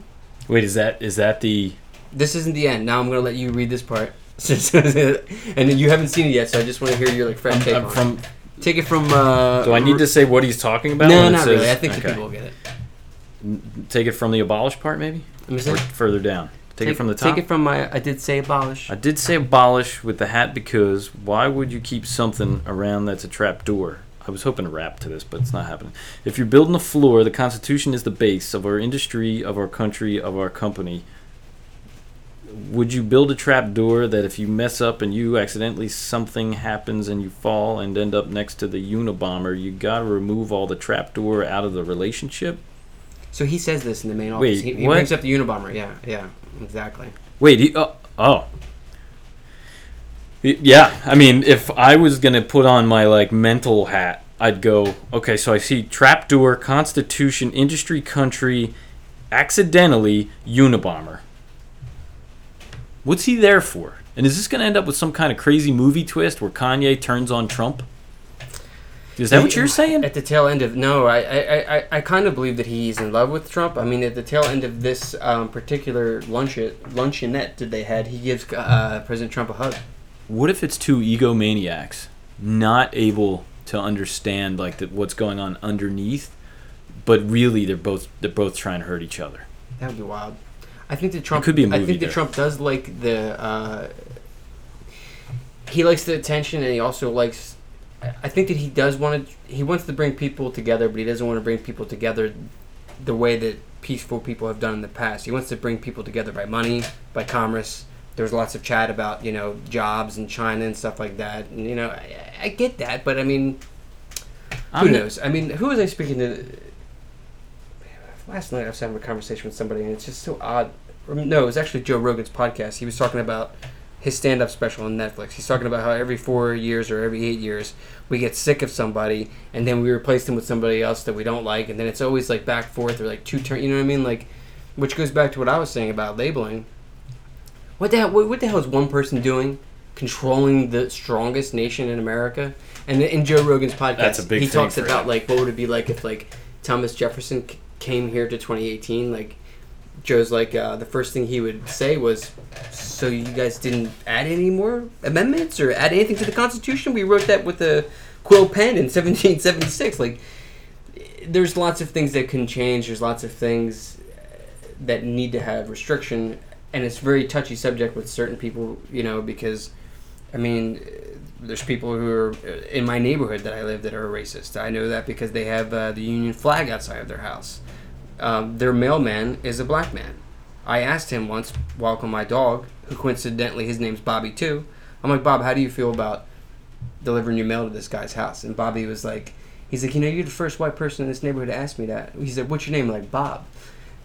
Wait, is that is that the? This isn't the end. Now I'm going to let you read this part. and you haven't seen it yet, so I just want to hear your like fresh take I'm on from. it. Take it from. Uh, Do I need to say what he's talking about? No, when not says- really. I think the okay. people will get it. Take it from the abolish part, maybe, Let me or further down. Take, it from the top. Take it from my. I did say abolish. I did say abolish with the hat because why would you keep something around that's a trap door? I was hoping to wrap to this, but it's not happening. If you're building a floor, the Constitution is the base of our industry, of our country, of our company. Would you build a trap door that if you mess up and you accidentally something happens and you fall and end up next to the Unabomber, you gotta remove all the trap door out of the relationship? So he says this in the main office. Wait, he, he brings up the Unabomber. Yeah, yeah, exactly. Wait, he, uh, oh, oh. Yeah, I mean, if I was gonna put on my like mental hat, I'd go, okay, so I see trapdoor, Constitution, industry, country, accidentally Unabomber. What's he there for? And is this gonna end up with some kind of crazy movie twist where Kanye turns on Trump? Is that what you're saying? At the tail end of no, I I, I, I kind of believe that he's in love with Trump. I mean, at the tail end of this um, particular luncheon luncheonette that they had, he gives uh, President Trump a hug. What if it's two egomaniacs, not able to understand like the, what's going on underneath, but really they're both they're both trying to hurt each other. That would be wild. I think that Trump could be I think that. Trump does like the. Uh, he likes the attention, and he also likes. I- I think that he does want to. He wants to bring people together, but he doesn't want to bring people together the way that peaceful people have done in the past. He wants to bring people together by money, by commerce. There's lots of chat about you know jobs in China and stuff like that. And you know, I, I get that, but I mean, who I'm- knows? I mean, who was I speaking to? Last night I was having a conversation with somebody, and it's just so odd. No, it was actually Joe Rogan's podcast. He was talking about his stand-up special on Netflix. He's talking about how every four years or every eight years we get sick of somebody, and then we replace them with somebody else that we don't like, and then it's always like back forth or like two turn. You know what I mean? Like, which goes back to what I was saying about labeling. What the hell? What, what the hell is one person doing? Controlling the strongest nation in America, and in Joe Rogan's podcast, That's a big he talks about him. like what would it be like if like Thomas Jefferson c- came here to 2018. Like Joe's like uh, the first thing he would say was, "So you guys didn't add any more amendments or add anything to the Constitution? We wrote that with a quill pen in 1776." Like there's lots of things that can change. There's lots of things that need to have restriction, and it's a very touchy subject with certain people. You know, because I mean, there's people who are in my neighborhood that I live that are racist. I know that because they have uh, the Union flag outside of their house. Um, their mailman is a black man. I asked him once, welcome my dog, who coincidentally his name's Bobby too. I'm like, Bob, how do you feel about delivering your mail to this guy's house? And Bobby was like, he's like, you know, you're the first white person in this neighborhood to ask me that. He said, what's your name? I'm like Bob.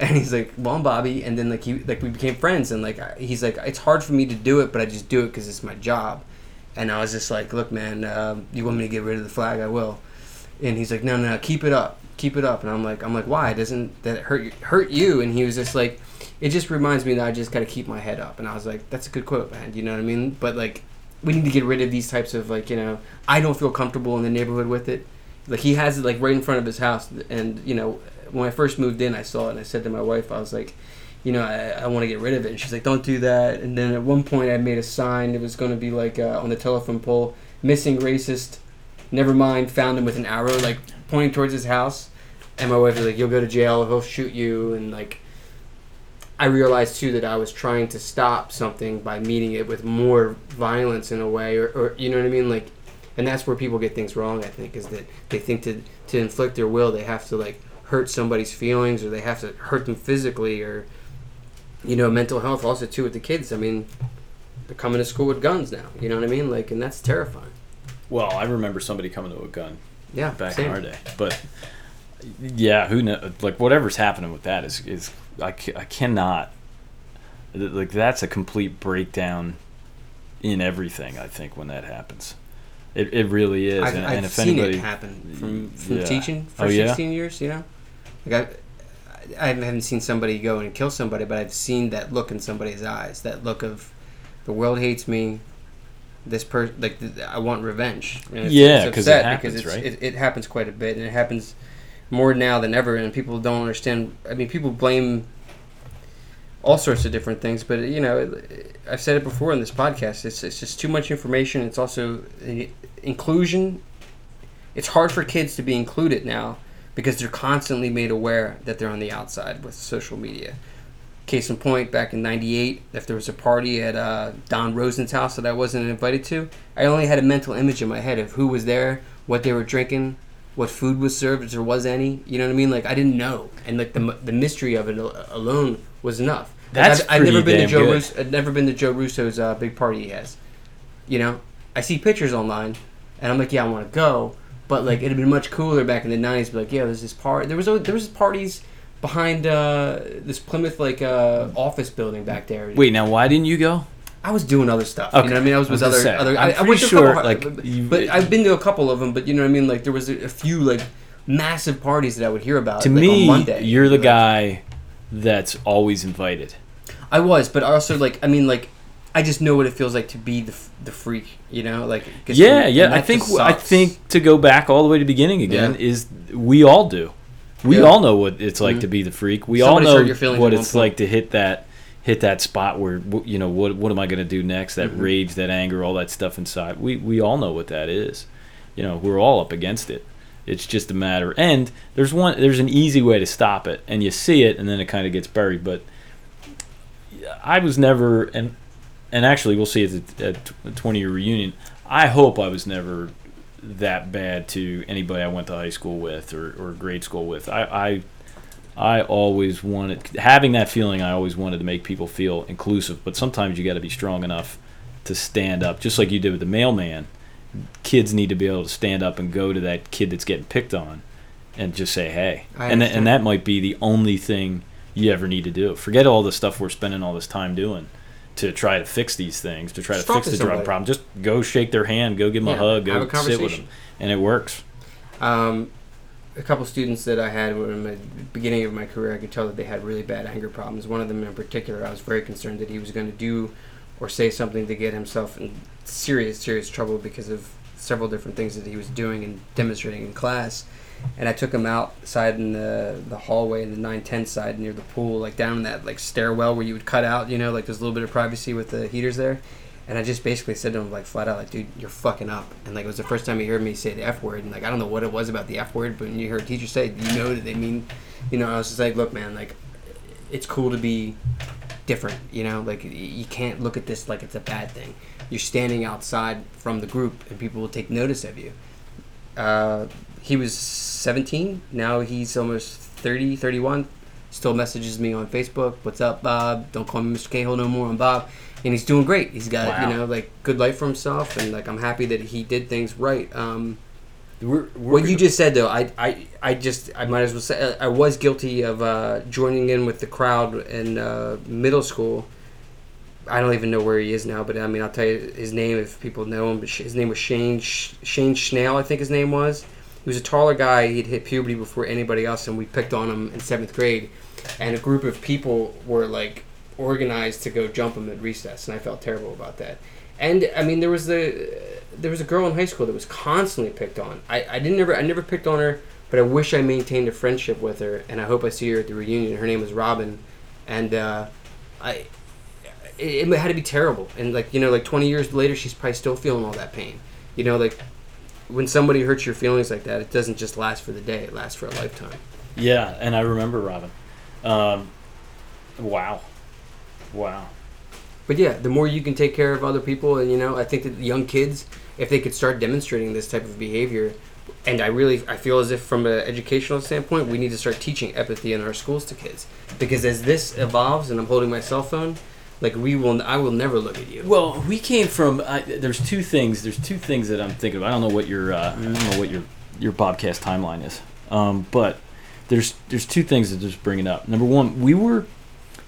And he's like, well, I'm Bobby. And then like he like we became friends. And like I- he's like, it's hard for me to do it, but I just do it because it's my job. And I was just like, look, man, um, you want me to get rid of the flag? I will. And he's like, no, no, no, keep it up, keep it up. And I'm like, I'm like, why? Doesn't that hurt you- hurt you? And he was just like, it just reminds me that I just got to keep my head up. And I was like, that's a good quote, man. You know what I mean? But like, we need to get rid of these types of like, you know, I don't feel comfortable in the neighborhood with it. Like he has it like right in front of his house, and you know, when I first moved in, I saw it and I said to my wife, I was like, you know, I, I want to get rid of it. And she's like, don't do that. And then at one point, I made a sign. It was going to be like uh, on the telephone pole, missing racist. Never mind. Found him with an arrow, like pointing towards his house. And my wife was like, you'll go to jail. He'll shoot you. And like, I realized too that I was trying to stop something by meeting it with more violence in a way, or, or you know what I mean, like. And that's where people get things wrong. I think is that they think to to inflict their will, they have to like hurt somebody's feelings, or they have to hurt them physically, or you know, mental health also too with the kids. I mean, they're coming to school with guns now. You know what I mean? Like, and that's terrifying. Well, I remember somebody coming to a gun Yeah, back same. in our day, but yeah, who know? Like whatever's happening with that is is I, I cannot like that's a complete breakdown in everything. I think when that happens, it, it really is. I've, and, I've and if seen anybody, it happen from, from Yeah. teaching for Oh, yeah? 16 years, you know? Like I, I haven't seen somebody go and kill somebody, but I've seen that look in somebody's eyes. That look of the world hates me. This person, like, th- I want revenge. It's, Yeah, it's it happens, because right? it, it happens quite a bit, and it happens more now than ever. And people don't understand. I mean, people blame all sorts of different things, but you know, I've said it before in this podcast. It's it's just too much information. It's also uh, inclusion. It's hard for kids to be included now because they're constantly made aware that they're on the outside with social media. Case in point, back in '98, if there was a party at uh, Don Rosen's house that I wasn't invited to, I only had a mental image in my head of who was there, what they were drinking, what food was served, if there was any. You know what I mean? Like I didn't know, and like the the mystery of it alone was enough. That's I've, I've never been to Joe good. Russo. I've never been to Joe Russo's uh, big party he has. You know, I see pictures online, and I'm like, yeah, I want to go. But like, it'd been much cooler back in the '90s. Be like, yeah, there's this party. There was al- there was parties behind uh, this Plymouth like uh, office building back there. wait, now why didn't you go? I was doing other stuff. You know what I mean? I was I with was other say, other. I'm I, I pretty went to sure, couple, like, but, you- but I've been to a couple of them. But you know what I mean? Like there was a, a few like massive parties that I would hear about. To like, me, on Monday. you're the Like, guy that's always invited. I was, but I also like. I mean, like. I just know what it feels like to be the, the freak, you know, like Yeah, yeah. I think I think to go back all the way to the beginning again Yeah. is we all do. We Yeah. all know what it's like Mhm. to be the freak. We Somebody's all know what it's like to hit that hit that spot where you know what what am I going to do next? That Mhm. rage, that anger, all that stuff inside. We we all know what that is. You know, we're all up against it. It's just a matter. And there's one there's an easy way to stop it, and you see it, and then it kind of gets buried. But I was never and and actually we'll see at the at the 20 year reunion. I hope I was never that bad to anybody I went to high school with or, or grade school with. I, I I always wanted having that feeling. I always wanted to make people feel inclusive, but sometimes you got to be strong enough to stand up, just like you did with the mailman. Kids need to be able to stand up and go to that kid that's getting picked on, and just say, "Hey," and th- and that might be the only thing you ever need to do. Forget all the stuff we're spending all this time doing to try to fix these things, to try Just to fix to the drug problem. Just go shake their hand, go give them Yeah, a hug, go a sit with them, and it works. Um, a couple students that I had in the beginning of my career, I could tell that they had really bad anger problems. One of them in particular, I was very concerned that he was going to do or say something to get himself in serious, serious trouble because of several different things that he was doing and demonstrating in class. And I took him outside in the the hallway in the 910 side near the pool, like down in that like stairwell where you would cut out, you know, like there's a little bit of privacy with the heaters there. And I just basically said to him like flat out, like, dude, you're fucking up. And like it was the first time he heard me say the F word, and like I don't know what it was about the F word, but when you hear a teacher say, you know that they mean, you know. I was just like, look, man, like it's cool to be different, you know. Like you can't look at this like it's a bad thing. You're standing outside from the group, and people will take notice of you. Uh, he was 17. Now he's almost 30, 31. Still messages me on Facebook. What's up, Bob? Don't call me Mr. Cahill no more. I'm Bob. And he's doing great. He's got Wow. you know like good life for himself, and like I'm happy that he did things right. Um, We're, what you just said though, I, I, I just I might as well say I was guilty of uh, joining in with the crowd in uh, middle school. I don't even know where he is now, but I mean I'll tell you his name if people know him. But his name was Shane Shane Schnell, I think his name was. He was a taller guy. He'd hit puberty before anybody else, and we picked on him in seventh grade. And a group of people were like organized to go jump him at recess, and I felt terrible about that. And I mean, there was the there was a girl in high school that was constantly picked on. I, I didn't ever I never picked on her but I wish I maintained a friendship with her, and I hope I see her at the reunion. Her name was Robin, and uh, I. It, it had to be terrible, and like you know, like twenty years later, she's probably still feeling all that pain. You know, like when somebody hurts your feelings like that, it doesn't just last for the day; it lasts for a lifetime. Yeah, and I remember Robin. Um, wow, wow. But yeah, the more you can take care of other people, and you know, I think that young kids, if they could start demonstrating this type of behavior, and I really, I feel as if from an educational standpoint, we need to start teaching empathy in our schools to kids, because as this evolves, and I'm holding my cell phone, like we will, I will never look at you. Well, we came from. I, there's two things. There's two things that I'm thinking of. I don't know what your. Uh, I don't know what your your Bobcast timeline is. Um, but there's there's two things that just bring it up. Number one, we were.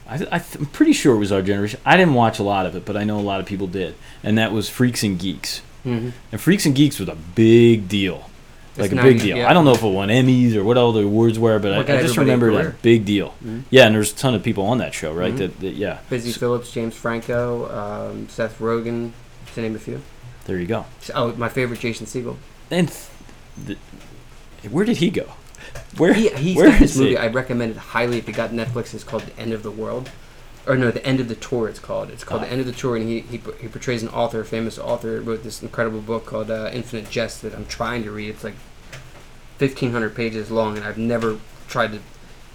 I, I, I'm pretty sure it was our generation. I didn't watch a lot of it, but I know a lot of people did, and that was Freaks and Geeks. Mm-hmm. And Freaks and Geeks was a big deal, like It's a big deal. I don't know if it won Emmys or what all the awards were, but I, I just remember that career. big deal. Mhm. Yeah, and there's a ton of people on that show, right? Mhm. That, that yeah. Busy So- Philipps, James Franco, um, Seth Rogen, to name a few. there you go. Oh, my favorite, Jason Segel. And th- the, where did he go? Where He, he's where got this is he? movie I recommend it highly if you got Netflix. It's called The End of the World, or no, The End of the Tour. It's called. It's called Ah. The End of the Tour, and he, he he portrays an author, a famous author, wrote this incredible book called uh, Infinite Jest that I'm trying to read. It's like 1,500 pages long, and I've never tried to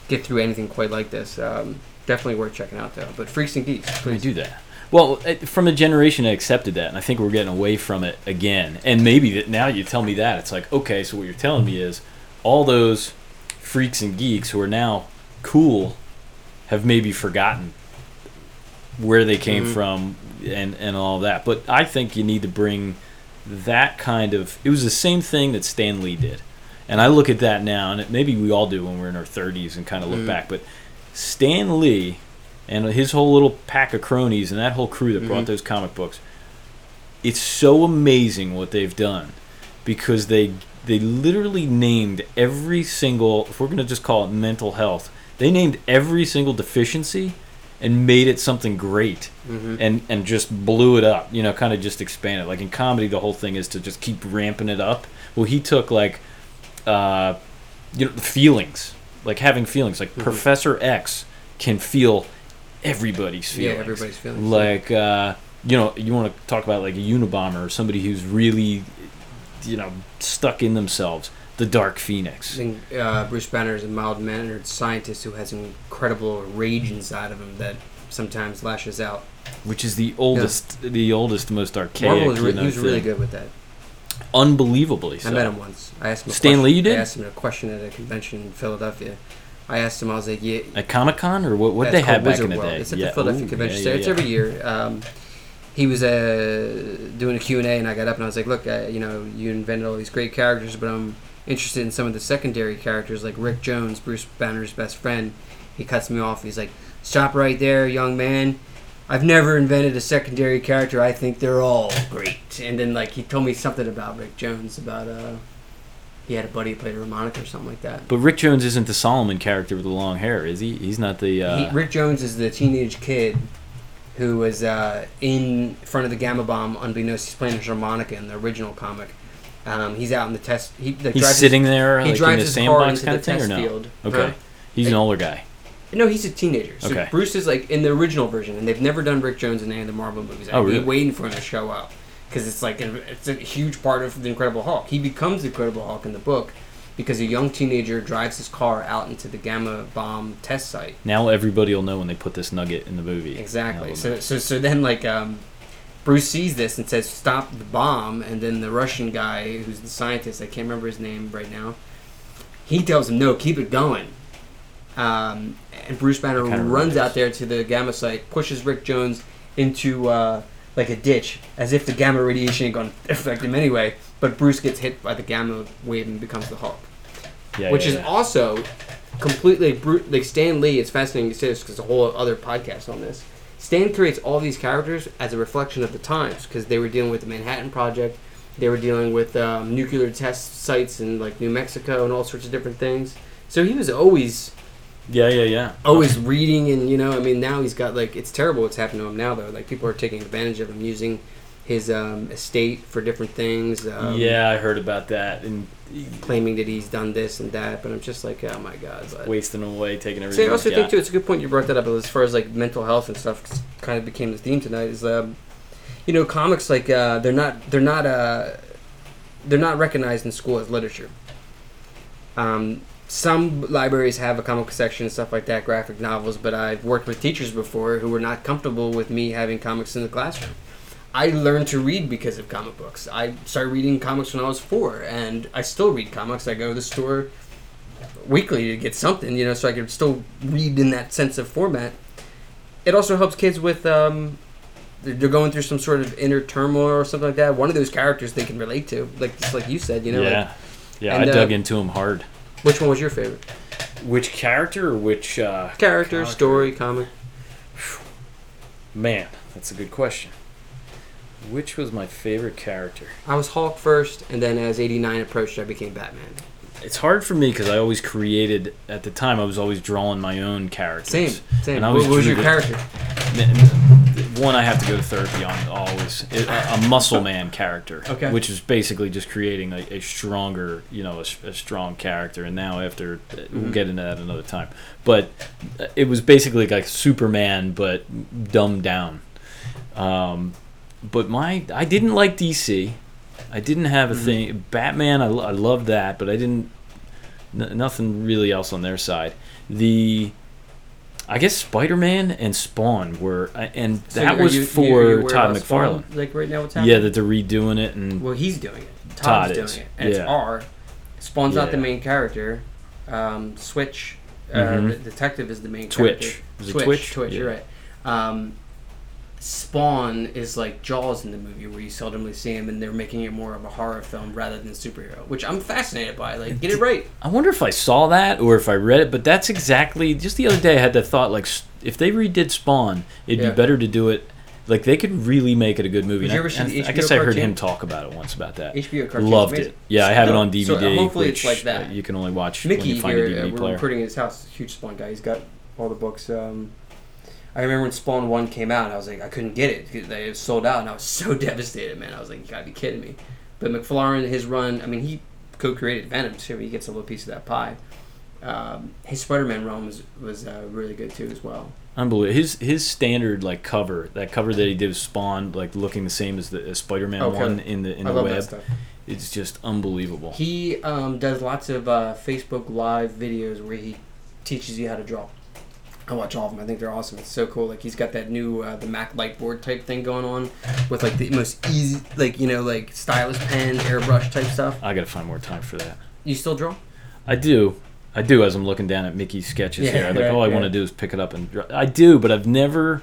get through anything quite like this. Um, definitely worth checking out though. But Freaks and Geeks, Let me please. do that. Well, uh, from a generation that accepted that, and I think we're getting away from it again. And maybe that now you tell me that it's like, okay, so what you're telling me is all those freaks and geeks who are now cool have maybe forgotten where they came Mhm. from and and all that. But I think you need to bring that kind of. It was the same thing that Stan Lee did, and I look at that now, and it, maybe we all do when we're in our 30s and kind of look Mhm. back. But Stan Lee and his whole little pack of cronies and that whole crew that brought Mhm. those comic books. It's so amazing what they've done because they they literally named every single if we're going to just call it mental health. They named every single deficiency and made it something great hmm and and just blew it up. You know, kind of just expanded. Like in comedy, the whole thing is to just keep ramping it up. Well, he took like, uh, you know, the feelings, like having feelings. Like Mhm. Professor X can feel everybody's Yeah, feelings. everybody's feelings. Like, uh, you know, you want to talk about like a Unabomber or somebody who's really, you know, stuck in themselves. The Dark Phoenix. Think uh, Bruce Banner is a mild mannered scientist who has incredible rage inside of him that sometimes lashes out. which is the oldest, the oldest, most archaic. Marvel was re- you know, he was really good with that. Unbelievably so. I met him once. I asked him. A Stan question. Lee you did? I asked him a question at a convention in Philadelphia. I asked him. I was like, "Yeah." At Comic Con or what? What they had back Wizard in the World. day? It's at yeah. the Philadelphia Ooh, Convention yeah, Center. yeah, It's every year. Um, he was uh, doing a Q&A, and I got up and I was like, "Look, uh, you know, you invented all these great characters, but I'm interested in some of the secondary characters, like Rick Jones, Bruce Banner's best friend." He cuts me off. He's like, "Stop right there, young man." I've never invented a secondary character. I think they're all great. And then like he told me something about Rick Jones about uh he had a buddy who played a harmonica or something like that. But Rick Jones isn't the Solomon character with the long hair, is he? He's not the. Uh, he, Rick Jones is the teenage kid who was uh, in front of the gamma bomb, unbeknownst he's playing a harmonica in the original comic. Um, he's out in the test. He like, he's drives sitting his, there He like in drives the his car sandbox into kind the of thing, or test no? field. Okay, Huh? he's an older guy. No, he's a teenager. So Okay. Bruce is like in the original version, and they've never done Rick Jones in any of the Marvel movies. Oh, been really? waiting for him to show up because it's like it's a huge part of the Incredible Hulk. He becomes the Incredible Hulk in the book because a young teenager drives his car out into the gamma bomb test site. Now everybody will know when they put this nugget in the movie. Exactly. So, so, so then like um, Bruce sees this and says, "Stop the bomb!" And then the Russian guy, who's the scientist, I can't remember his name right now, he tells him, "No, keep it going." Um, and Bruce Banner runs out there to the gamma site, pushes Rick Jones into uh, like a ditch, as if the gamma radiation ain't going to affect him anyway. But Bruce gets hit by the gamma wave and becomes the Hulk. Yeah, which yeah, is yeah. also completely like Stan Lee. It's fascinating to say this because a whole other podcast on this. Stan creates all these characters as a reflection of the times because they were dealing with the Manhattan Project, they were dealing with um, nuclear test sites in like New Mexico and all sorts of different things. So he was always yeah, yeah, yeah. always reading and you know I mean now he's got like it's terrible what's happened to him now though like people are taking advantage of him using his um, estate for different things. Um, yeah, I heard about that and claiming that he's done this and that, but I'm just like, oh my god. But, wasting away, taking everything. I also he's think too, it's a good point you brought that up. As far as like mental health and stuff. kind of became the theme tonight. Is um, you know, comics like uh, they're not they're not uh, they're not recognized in school as literature. Um, some libraries have a comic section and stuff like that, graphic novels. But I've worked with teachers before who were not comfortable with me having comics in the classroom. I learned to read because of comic books. I started reading comics when I was four, and I still read comics. I go to the store weekly to get something, you know, so I can still read in that sense of format. It also helps kids with um, they're they're going through some sort of inner turmoil or something like that. One of those characters they can relate to, like just like you said, you know. like- yeah, yeah. and, I dug uh, into him hard. which one was your favorite Which character or which uh, character, Character. story, comic? man? That's a good question. Which was my favorite character? I was Hulk first, and then as '89 approached, I became Batman. It's hard for me because I always created at the time. I was always drawing my own characters. Same, same. And I What, what was your the- character? One I have to go to therapy on always It- a, a muscle man character, Okay. which is basically just creating a, a stronger, you know, a strong character. And now after we'll Mhm. get into that another time, but uh, it was basically like Superman but dumbed down. Um, but my I didn't like DC. I didn't have a Mhm. thing. Batman, I, I loved that, but I didn't. N- nothing really else on their side. The I guess Spider Man and Spawn were, uh, and So that was you- for Todd about Spawn, McFarlane. Like right now, what's happening? Yeah, that they're redoing it, and Well, he's doing it. Todd Todd's doing is, it, and it's. R. Spawn's not the main character. Um, Switch, uh, Mhm. the detective is the main Twitch. character. Twitch, Twitch? Twitch, you're right. Um, Spawn is like Jaws in the movie, where you seldomly see him, and they're making it more of a horror film rather than superhero, which I'm fascinated by. Like, get it right. I wonder if I saw that or if I read it. But that's exactly just the other day. I had that thought, like, if they redid Spawn, it'd Yeah. be better to do it. Like they could really make it a good movie. Did you ever I, see the I HBO guess I heard cartoon? him talk about it once about that. HBO cartoon Loved it. Yeah, I have it on DVD. So, hopefully which, it's like that. uh, you can only watch when Mickey you find here, a uh, DVD we're player. recruiting in his house. Huge Spawn guy. He's got all the books. Um, I remember when Spawn One came out, I was like, I couldn't get it. It was sold out, and I was so devastated, man. I was like, you gotta be kidding me. But McFarlane, his run, I mean, he co-created Venom too. He gets a little piece of that pie. Um, his Spider-Man run was was uh, really good too as well. Unbelievable. His his standard like cover, that cover that he did with Spawn, like looking the same as the as Spider-Man Okay. one in the in I the web. It's just unbelievable. He um, does lots of uh, Facebook Live videos where he teaches you how to draw. I watch all of them. I think they're awesome. It's so cool. Like he's got that new uh, the Mac Lightboard type thing going on with like the most easy, like you know, like stylus pen, airbrush type stuff. I got to find more time for that. You still draw? I do. I do as I'm looking down at Mickey's sketches Yeah, here. Like right, all I yeah. want to do is pick it up and draw. I do, but I've never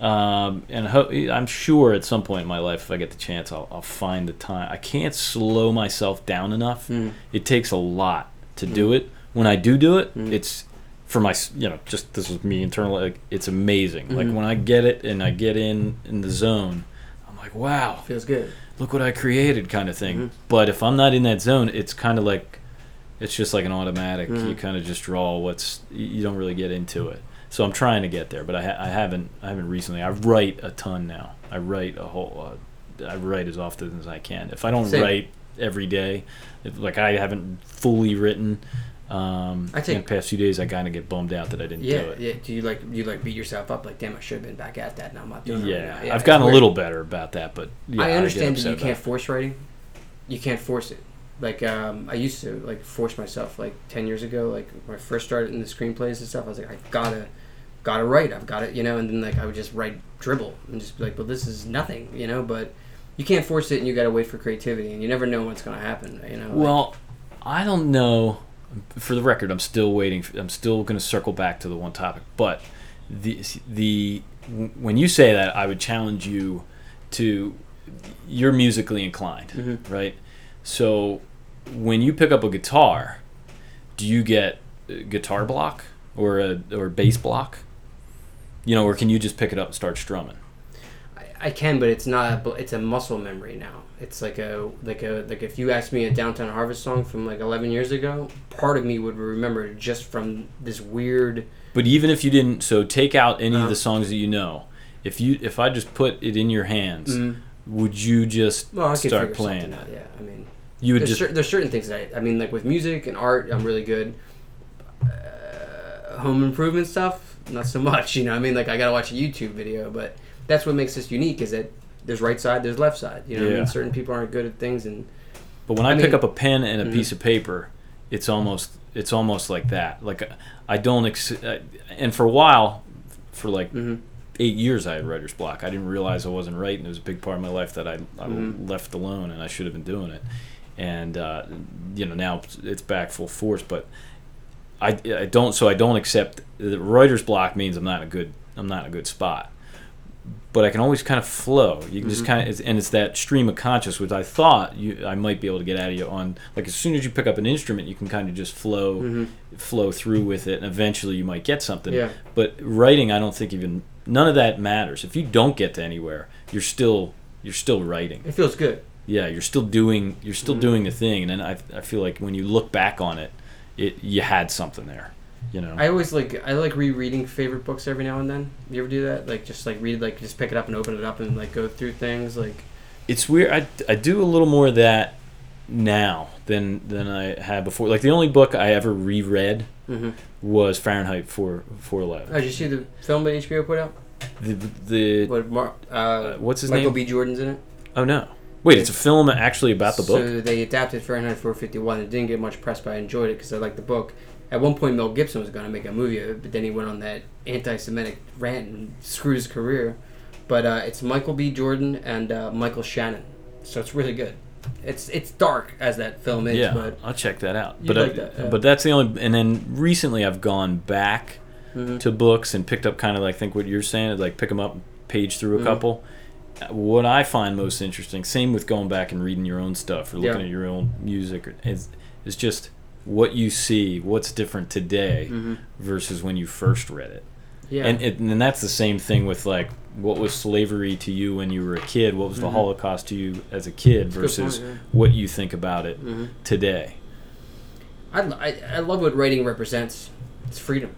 um, and ho- I'm sure at some point in my life if I get the chance I'll, I'll find the time. I can't slow myself down enough. Mm. It takes a lot to do it. When I do do it, Mm. it's for my you know just this is me internally like it's amazing. Like Mhm. when I get it and I get in in the zone, I'm like wow Feels good. look what I created kind of thing. Mhm. But if I'm not in that zone, it's kind of like it's just like an automatic. Mhm. You kind of just draw what's you don't really get into it. So I'm trying to get there, but I, ha- I haven't I haven't recently. I write a ton now. I write a whole uh, I write as often as I can. If I don't Same. write every day, if, like I haven't fully written. Um, I in the past few days, I kind of get bummed out that I didn't Yeah, do it. yeah. Do you like you like beat yourself up like damn I should have been back at that now I'm not doing it Yeah, right now. I've gotten a little better about that, but yeah, I understand that you can't force writing. You can't force it. Like um, I used to like force myself like ten years ago. Like when I first started in the screenplays and stuff, I was like, I gotta, gotta write. I've got it, you know. And then like I would just write dribble and just be like, well, this is nothing, you know. But you can't force it, and you gotta wait for creativity, and you never know what's gonna happen, you know. like- Well, I don't know. For the record, I'm still waiting. I'm still going to circle back to the one topic. But the the when you say that, I would challenge you to you're musically inclined, Mhm. right? So when you pick up a guitar, do you get guitar block or a or bass block? You know, or can you just pick it up and start strumming? I, I can, but it's not. A, it's a muscle memory now. It's like a like a like if you asked me a Downtown Harvest song from like 11 years ago, part of me would remember it just from this weird. But even if you didn't, so take out any of Uh-huh. the songs that you know. If you if I just put it in your hands, Mm, would you just Well, start playing it? out. Yeah, I mean, You would there's, just cer- there's certain things that I, I mean, like with music and art, I'm really good. Uh, home improvement stuff, not so much. You know, I mean, like I gotta watch a YouTube video, but that's what makes this unique is that there's right side, there's left side. You know, what I mean, certain people aren't good at things, and But when I, I pick mean- up a pen and a Mhm. piece of paper, it's almost it's almost like that. Like I don't ex- uh, and for a while, for like mhm. eight years, I had writer's block. I didn't realize I wasn't writing. it was a big part of my life that I, I Mhm. left alone, and I should have been doing it. And uh, you know now it's- back full force, but I, I don't. So I don't accept the writer's block means I'm not a good I'm not in a good spot. But I can always kind of flow. You can just Mhm. kind of, and it's that stream of conscious, which I thought you I might be able to get out of you on. Like as soon as you pick up an instrument, you can kind of just flow Mhm. flow through with it, and eventually you might get something. yeah, But writing, I don't think even none of that matters. If you don't get to anywhere, you're still you're still writing. it feels good. Yeah, you're still doing you're still Mhm. doing the thing, and then I I feel like when you look back on it, it you had something there. You know. I always like I like rereading favorite books every now and then. You ever do that? Like just like read like just pick it up and open it up and like go through things like. it's weird. I, I do a little more of that now than than I had before. Like the only book I ever reread hmm was Fahrenheit four four eleven. Oh, did you see the film that HBO put out? The the What Mar- uh, what's his Michael name? B. Jordan's in it. oh no, wait, it's a film actually about the book. So they adapted Fahrenheit 451. It didn't get much press, but I enjoyed it because I liked the book. At one point, Mel Gibson was going to make a movie of it, but then he went on that anti-Semitic rant and screwed his career. But uh, it's Michael B. Jordan and uh, Michael Shannon, so it's really good. It's it's dark as that film is, yeah, but I'll check that out. But like I, that, yeah. but that's the only. And then recently, I've gone back Mhm. to books and picked up kind of like think what you're saying is like pick them up, page through a Mhm. couple. Uh, What I find most interesting, same with going back and reading your own stuff or looking Yeah. at your own music, or- is is just what you see, what's different today Mhm. versus when you first read it. yeah, And, it, and that's the same thing with like what was slavery to you when you were a kid, what was the Mhm. Holocaust to you as a kid That's a good versus what you think about it yeah. Mhm. today. I, I, I love what writing represents. It's freedom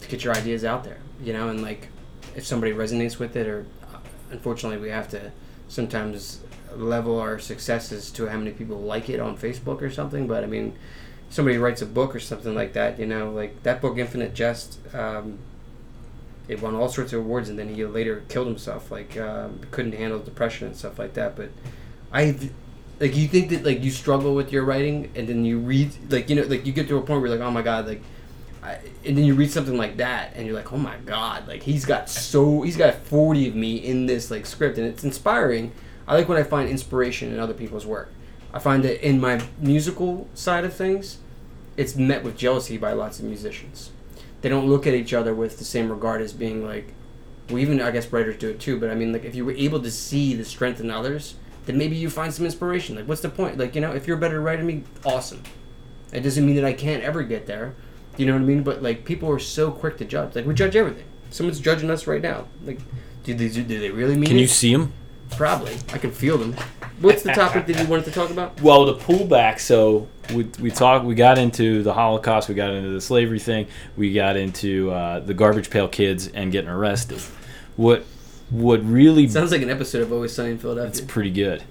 to get your ideas out there, you know, and like if somebody resonates with it, or uh, unfortunately, we have to sometimes level our successes to how many people like it on Facebook or something. But I mean, somebody writes a book or something like that, you know, like that book, Infinite Jest. Um, it won all sorts of awards, and then he later killed himself. Like um, couldn't handle depression and stuff like that. But I like you think that like you struggle with your writing and then you read like you know like you get to a point where you're like oh my god like I, and then you read something like that and you're like oh my god like he's got so he's got 40 of me in this like script and it's inspiring i like when i find inspiration in other people's work i find that in my musical side of things it's met with jealousy by lots of musicians they don't look at each other with the same regard as being like well even i guess writers do it too but i mean like if you were able to see the strength in others then maybe you find some inspiration. Like, what's the point? Like, you know, if you're a better writer than me, awesome. It doesn't mean that I can't ever get there. You know what I mean? But like, people are so quick to judge. Like, we judge everything. Someone's judging us right now. Like, do they do they really mean Can it? you see them? Probably. I can feel them. What's the topic that you wanted to talk about? Well, the pullback. So we we talked. We got into the Holocaust. We got into the slavery thing. We got into uh, the garbage pail kids and getting arrested. What what really Sounds like an episode of Always Sunny in Philadelphia. it's pretty good.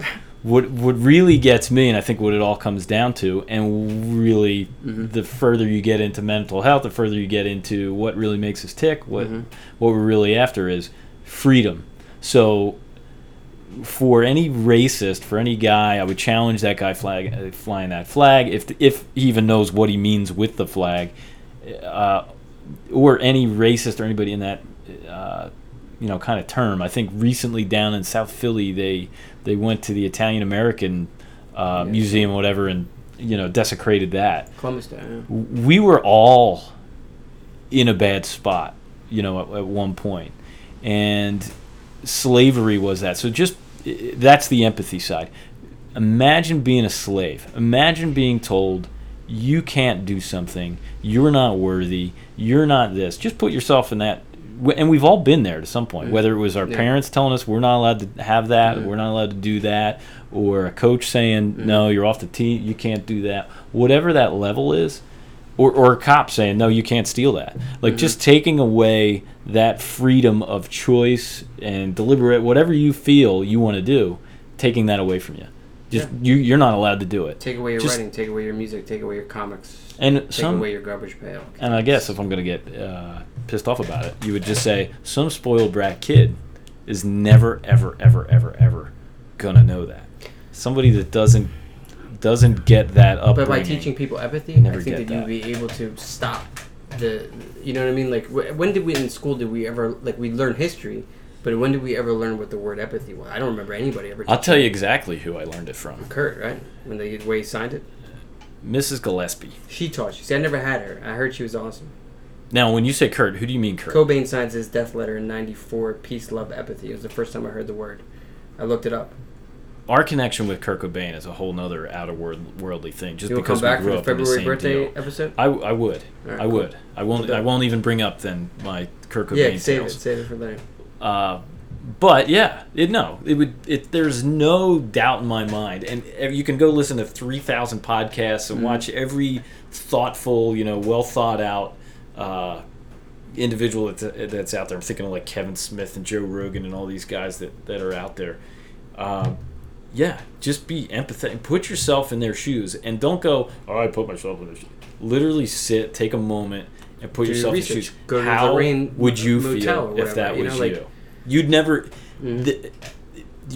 What what really gets me, and I think what it all comes down to, and really Mhm. the further you get into mental health, the further you get into what really makes us tick, what Mhm. what we're really after is freedom. So for any racist, for any guy, I would challenge that guy flag, uh, flying that flag, if if he even knows what he means with the flag, uh, or any racist or anybody in that, uh, you know, kind of term. I think recently down in South Philly, they they went to the Italian American uh, Yeah. museum, or whatever, and you know, desecrated that Columbus Day. yeah. we were all in a bad spot, you know, at, at one point, and slavery was that. So just that's the empathy side. Imagine being a slave. Imagine being told you can't do something, you're not worthy, you're not this. Just put yourself in that. And we've all been there to some point, whether it was our Yeah. parents telling us we're not allowed to have that, Mhm. we're not allowed to do that, or a coach saying, no, you're off the team, you can't do that. Whatever that level is, or, or a cop saying, no, you can't steal that. Like Mhm. just taking away that freedom of choice and deliberate, whatever you feel you want to do, taking that away from you. Just you, you're not allowed to do it. Take away your Just- writing, take away your music, take away your comics, And take some, away your garbage pail. and I guess if I'm gonna get uh, pissed off about it, you would just say some spoiled brat kid is never, ever, ever, ever, ever gonna know that. Somebody that doesn't doesn't get that up. But by teaching people empathy, I think that, that. you'd be able to stop the. You know what I mean? Like, wh- when did we in school did we ever like we learn history, but when did we ever learn what the word empathy was? I don't remember anybody ever. I'll tell you exactly who I learned it from. Kurt, right? When they the way he signed it, Mrs. Gillespie. she taught you. See, I never had her. I heard she was awesome. Now, when you say Kurt, who do you mean Kurt? Cobain signs his death letter in '94. Peace, love, empathy. It was the first time I heard the word. I looked it up. Our connection with Kurt Cobain is a whole nother out of world, worldly thing. Just You will because come back we for grew the up in the February same birthday deal. episode. I, I would. Alright, I cool. would. I won't. I won't even bring up then my Kurt Cobain Yeah, save it. Save it for later. Uh, but yeah, it, no, it would. It there's no doubt in my mind, and you can go listen to three thousand podcasts and Mhm. watch every thoughtful, you know, well thought out uh, individual that's, that's out there. I'm thinking of like Kevin Smith and Joe Rogan and all these guys that that are out there. Um, yeah, just be empathetic. Put yourself in their shoes, and don't go. Oh, I put myself in their shoes. Literally sit, take a moment, and put Do your yourself in their shoes. Go the How Lorraine would you feel or if that whatever, you was know, like- you? You'd never. Mhm. The,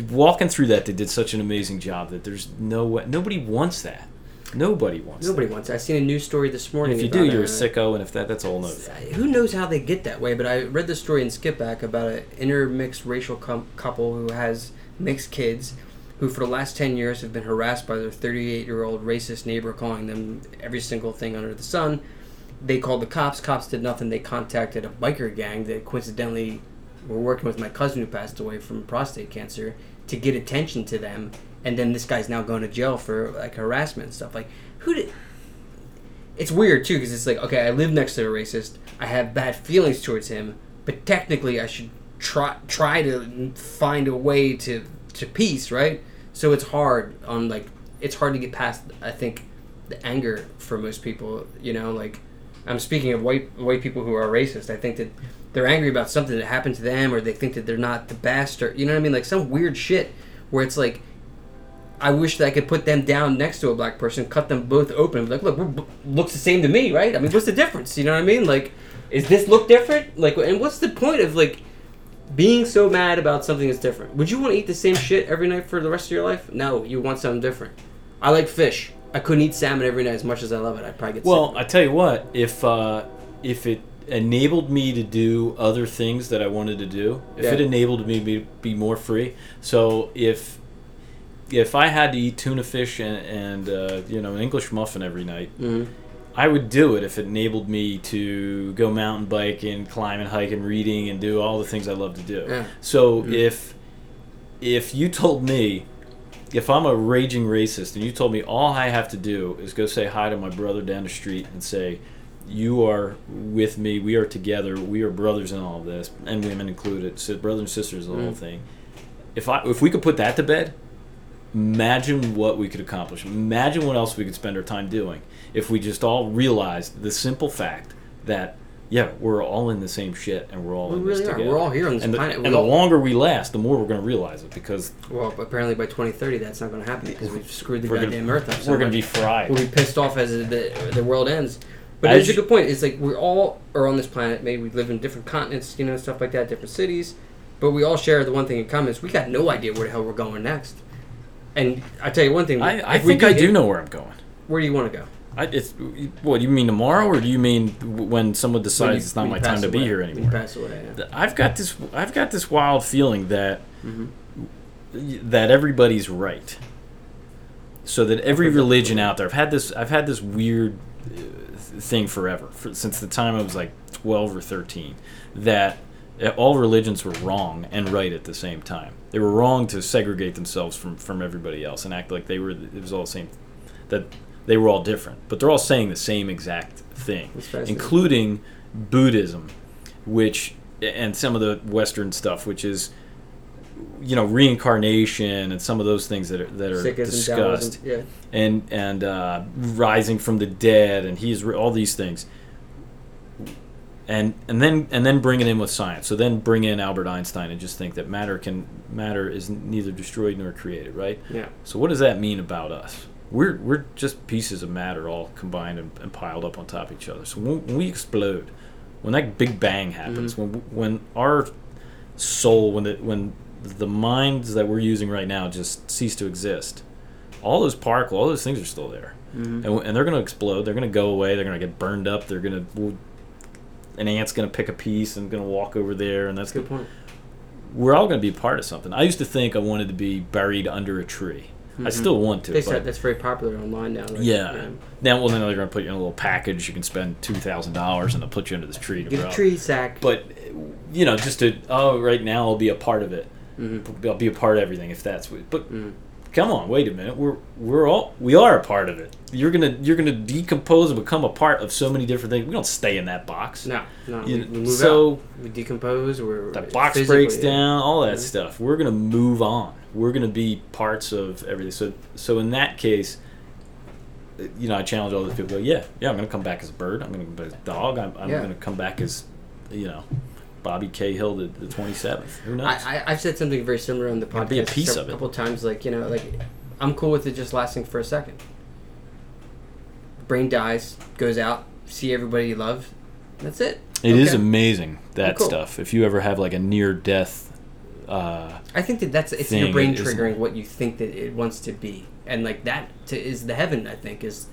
walking through that, they did such an amazing job that there's no way. Nobody wants that. Nobody wants. Nobody wants. it. I seen a news story this That. morning. If you do, you're a a- sicko, and if that, that's all thing. Who knows how they get that way? But I read the story in Skipback about an intermixed racial com- couple who has mixed kids, who for the last ten years have been harassed by their 38 year old racist neighbor, calling them every single thing under the sun. They called the cops. Cops did nothing. They contacted a biker gang that coincidentally were working with my cousin who passed away from prostate cancer to get attention to them. And then this guy's now going to jail for like harassment and stuff. Like, who did? it's weird too because it's like okay i live next to a racist i have bad feelings towards him but technically i should try try to find a way to to peace right so it's hard on like it's hard to get past i think the anger for most people you know like i'm speaking of white white people who are racist i think that they're angry about something that happened to them or they think that they're not the best or you know what i mean like some weird shit where it's like I wish that I could put them down next to a black person, cut them both open, like, look, looks the same to me, right? I mean, what's the difference? You know what I mean? Like, is this look different? Like, and what's the point of like being so mad about something that's different? Would you want to eat the same shit every night for the rest of your life? No, you want something different. I like fish. I couldn't eat salmon every night as much as I love it. I'd probably get Well, sick. Well, I tell you what, if uh, if it enabled me to do other things that I wanted to do, if it enabled me to be, be more free, so if if I had to eat tuna fish and, and uh, you know an English muffin every night, Mhm. I would do it if it enabled me to go mountain bike and climb and hike and reading and do all the things I love to do. Yeah. So Mhm. if if you told me if I'm a raging racist and you told me all I have to do is go say hi to my brother down the street and say you are with me, we are together, we are brothers in all of this, and women included, so brothers and sisters, the whole Mm. thing. If I if we could put that to bed, imagine what we could accomplish. Imagine what else we could spend our time doing if we just all realized the simple fact that yeah, we're all in the same shit and we're all We in really this are. together. We're all here on this and the, planet. We and the longer we last, the more we're going to realize it because well, apparently by 2030, that's not going to happen because we've screwed the We're gonna- goddamn Earth up. so we're going to be fried. we'll be pissed off as the, the world ends. But As it's a good point. It's like we all are on this planet. Maybe we live in different continents, you know, stuff like that, different cities. But we all share the one thing in common: is we got no idea where the hell we're going next. And I tell you one thing: I, I think I do know where I'm going. Where do you want to go? I, it's what do you mean tomorrow, or do you mean when someone When decides you- it's not my time to be here anymore? Pass away. Yeah. I've got this. I've got this wild feeling that Mhm. that everybody's right. So that every religion out there, I've had this. I've had this weird uh, thing forever, for, since the time I was like twelve or thirteen, that uh, all religions were wrong and right at the same time. They were wrong to segregate themselves from from everybody else and act like they were. It was all the same. That they were all different, but they're all saying the same exact thing, including Buddhism, which and some of the Western stuff, which is you know reincarnation and some of those things that are that are Sikhism, discussed yeah. and and uh, rising from the dead and he's re- all these things and and then and then bring it in with science. So then bring in Albert Einstein and just think that matter can matter is neither destroyed nor created, right? Yeah. So what does that mean about us? We're we're just pieces of matter all combined and, and piled up on top of each other. So when, when we explode, when that big bang happens, when when our soul, when the when the minds that we're using right now just cease to exist, all those particles, all those things are still there, Mhm. and, and they're going to explode. They're going to go away. They're going to get burned up. They're going to an ant's going to pick a piece and going to walk over there, and that's Good good. point. We're all going to be a part of something. I used to think I wanted to be buried under a tree. I Mhm. still want to. They said that's very popular online now. Like, yeah. Now, well, then they're going to put you in a little package. You can spend two thousand dollars, and they'll put you under this tree Get grow. a tree sack. But you know, just to oh, right now I'll be a part of it. Mhm. I'll be a part of everything if that's what. But Mm. come on, wait a minute. We're we're all we are a part of it. You're gonna you're gonna decompose and become a part of so many different things. We don't stay in that box. No, no. You- we, we move so- out. We decompose. We're That box breaks down, all that Mhm. stuff. We're gonna move on. We're gonna be parts of everything. So so in that case, you know, I challenge all those people. Go, yeah, yeah, I'm gonna come back as a bird. I'm gonna come back as a dog. I'm, I'm Yeah. gonna come back as, you know, Bobby Cahill the, the 27th. Who knows? I, I, I've said something very similar on the podcast be a piece of it. couple times. Like you know, like I'm cool with it just lasting for a second. Brain dies, goes out, see everybody you love. That's it. It is Okay. amazing that cool. stuff. If you ever have like a near death, uh, I think that that's it's your brain triggering what you think that it wants to be, and like that to, is the heaven. I think is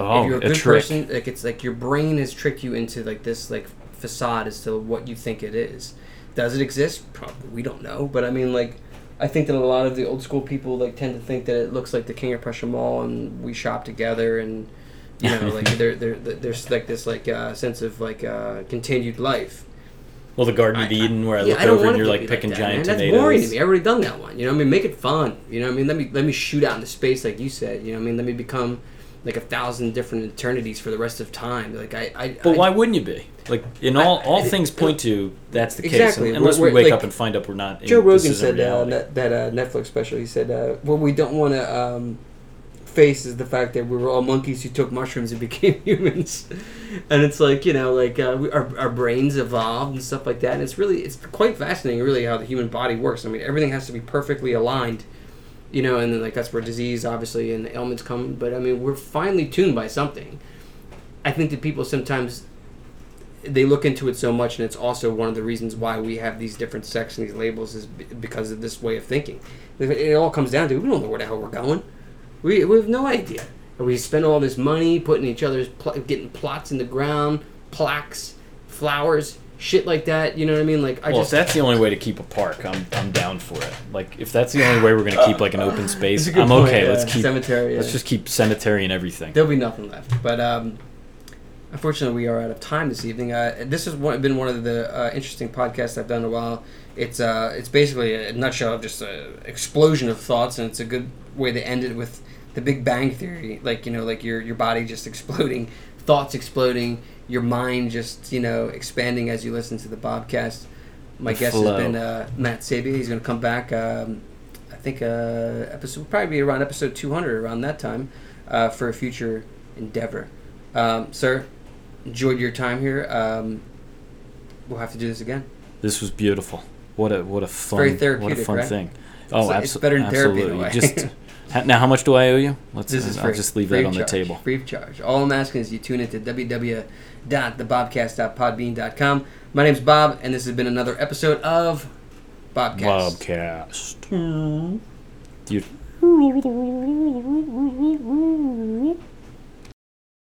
oh, if you're a a good trick. person, like it's like your brain has tricked you into like this like facade as to what you think it is. Does it exist? Probably we don't know, but I mean like. I think that a lot of the old school people like tend to think that it looks like the King of Prussia Mall and we shop together and you know like there there there's like this like uh, sense of like uh, continued life. Well, the Garden of I- I- Eden, where I Yeah, look I over and you're like picking that, giant man. That's tomatoes. boring to me. I've already done that one. You know, what I mean, make it fun. You know, what I mean, let me let me shoot out into space like you said. You know, what I mean, let me become like a thousand different eternities for the rest of time. Like I, I But I- why wouldn't you be? Like in all, I- all I- things point to that's the case, Exactly. un- unless We're- we wake like, up and find out we're not. in- Joe Rogan said uh, that that uh, Netflix special. He said, uh, "What we don't want to um, face is the fact that we were all monkeys who took mushrooms and became humans." and it's like you know, like uh, we, our our brains evolved and stuff like that. And it's really it's quite fascinating, really, how the human body works. I mean, everything has to be perfectly aligned. You know, and then like that's where disease, obviously, and ailments come. But I mean, we're finely tuned by something. I think that people sometimes they look into it so much, and it's also one of the reasons why we have these different sects and these labels is because of this way of thinking. It, it all comes down to we don't know where the hell we're going. We, we have no idea. And we spend all this money putting each other's pl- getting plots in the ground, plaques, flowers, shit like that. You know what I mean? Like I well, just if that's the only way to keep a park, I'm I'm down for it. Like if that's the only way we're gonna keep like an open space, It's a good I'm point, okay. yeah. Let's keep cemetery. let's just keep cemetery and everything. There'll be nothing left. But um, unfortunately, we are out of time this evening. Uh, this has one, been one of the uh, interesting podcasts I've done in a while. It's uh, it's basically a nutshell of just an explosion of thoughts, and it's a good way to end it with the Big Bang Theory. Like you know, like your your body just exploding, thoughts exploding, your mind just you know expanding as you listen to the podcast. My The guest flow. has been uh, Matt Sabia. He's going to come back. Um, I think uh, episode probably be around episode 200 around that time uh, for a future endeavor. Um, sir, enjoyed your time here. Um, we'll have to do this again. This was beautiful. What a what a fun very what a fun right? thing. Oh, It's- abso- it's better than therapy in a absolutely. way. Just now, how much do I owe you? Let's. This is I'll free. just leave Free that of on the table. Free of charge. All I'm asking is you tune into www.thebobcast.podbean.com. My name's Bob, and this has been another episode of Bobcast. Bobcast. You.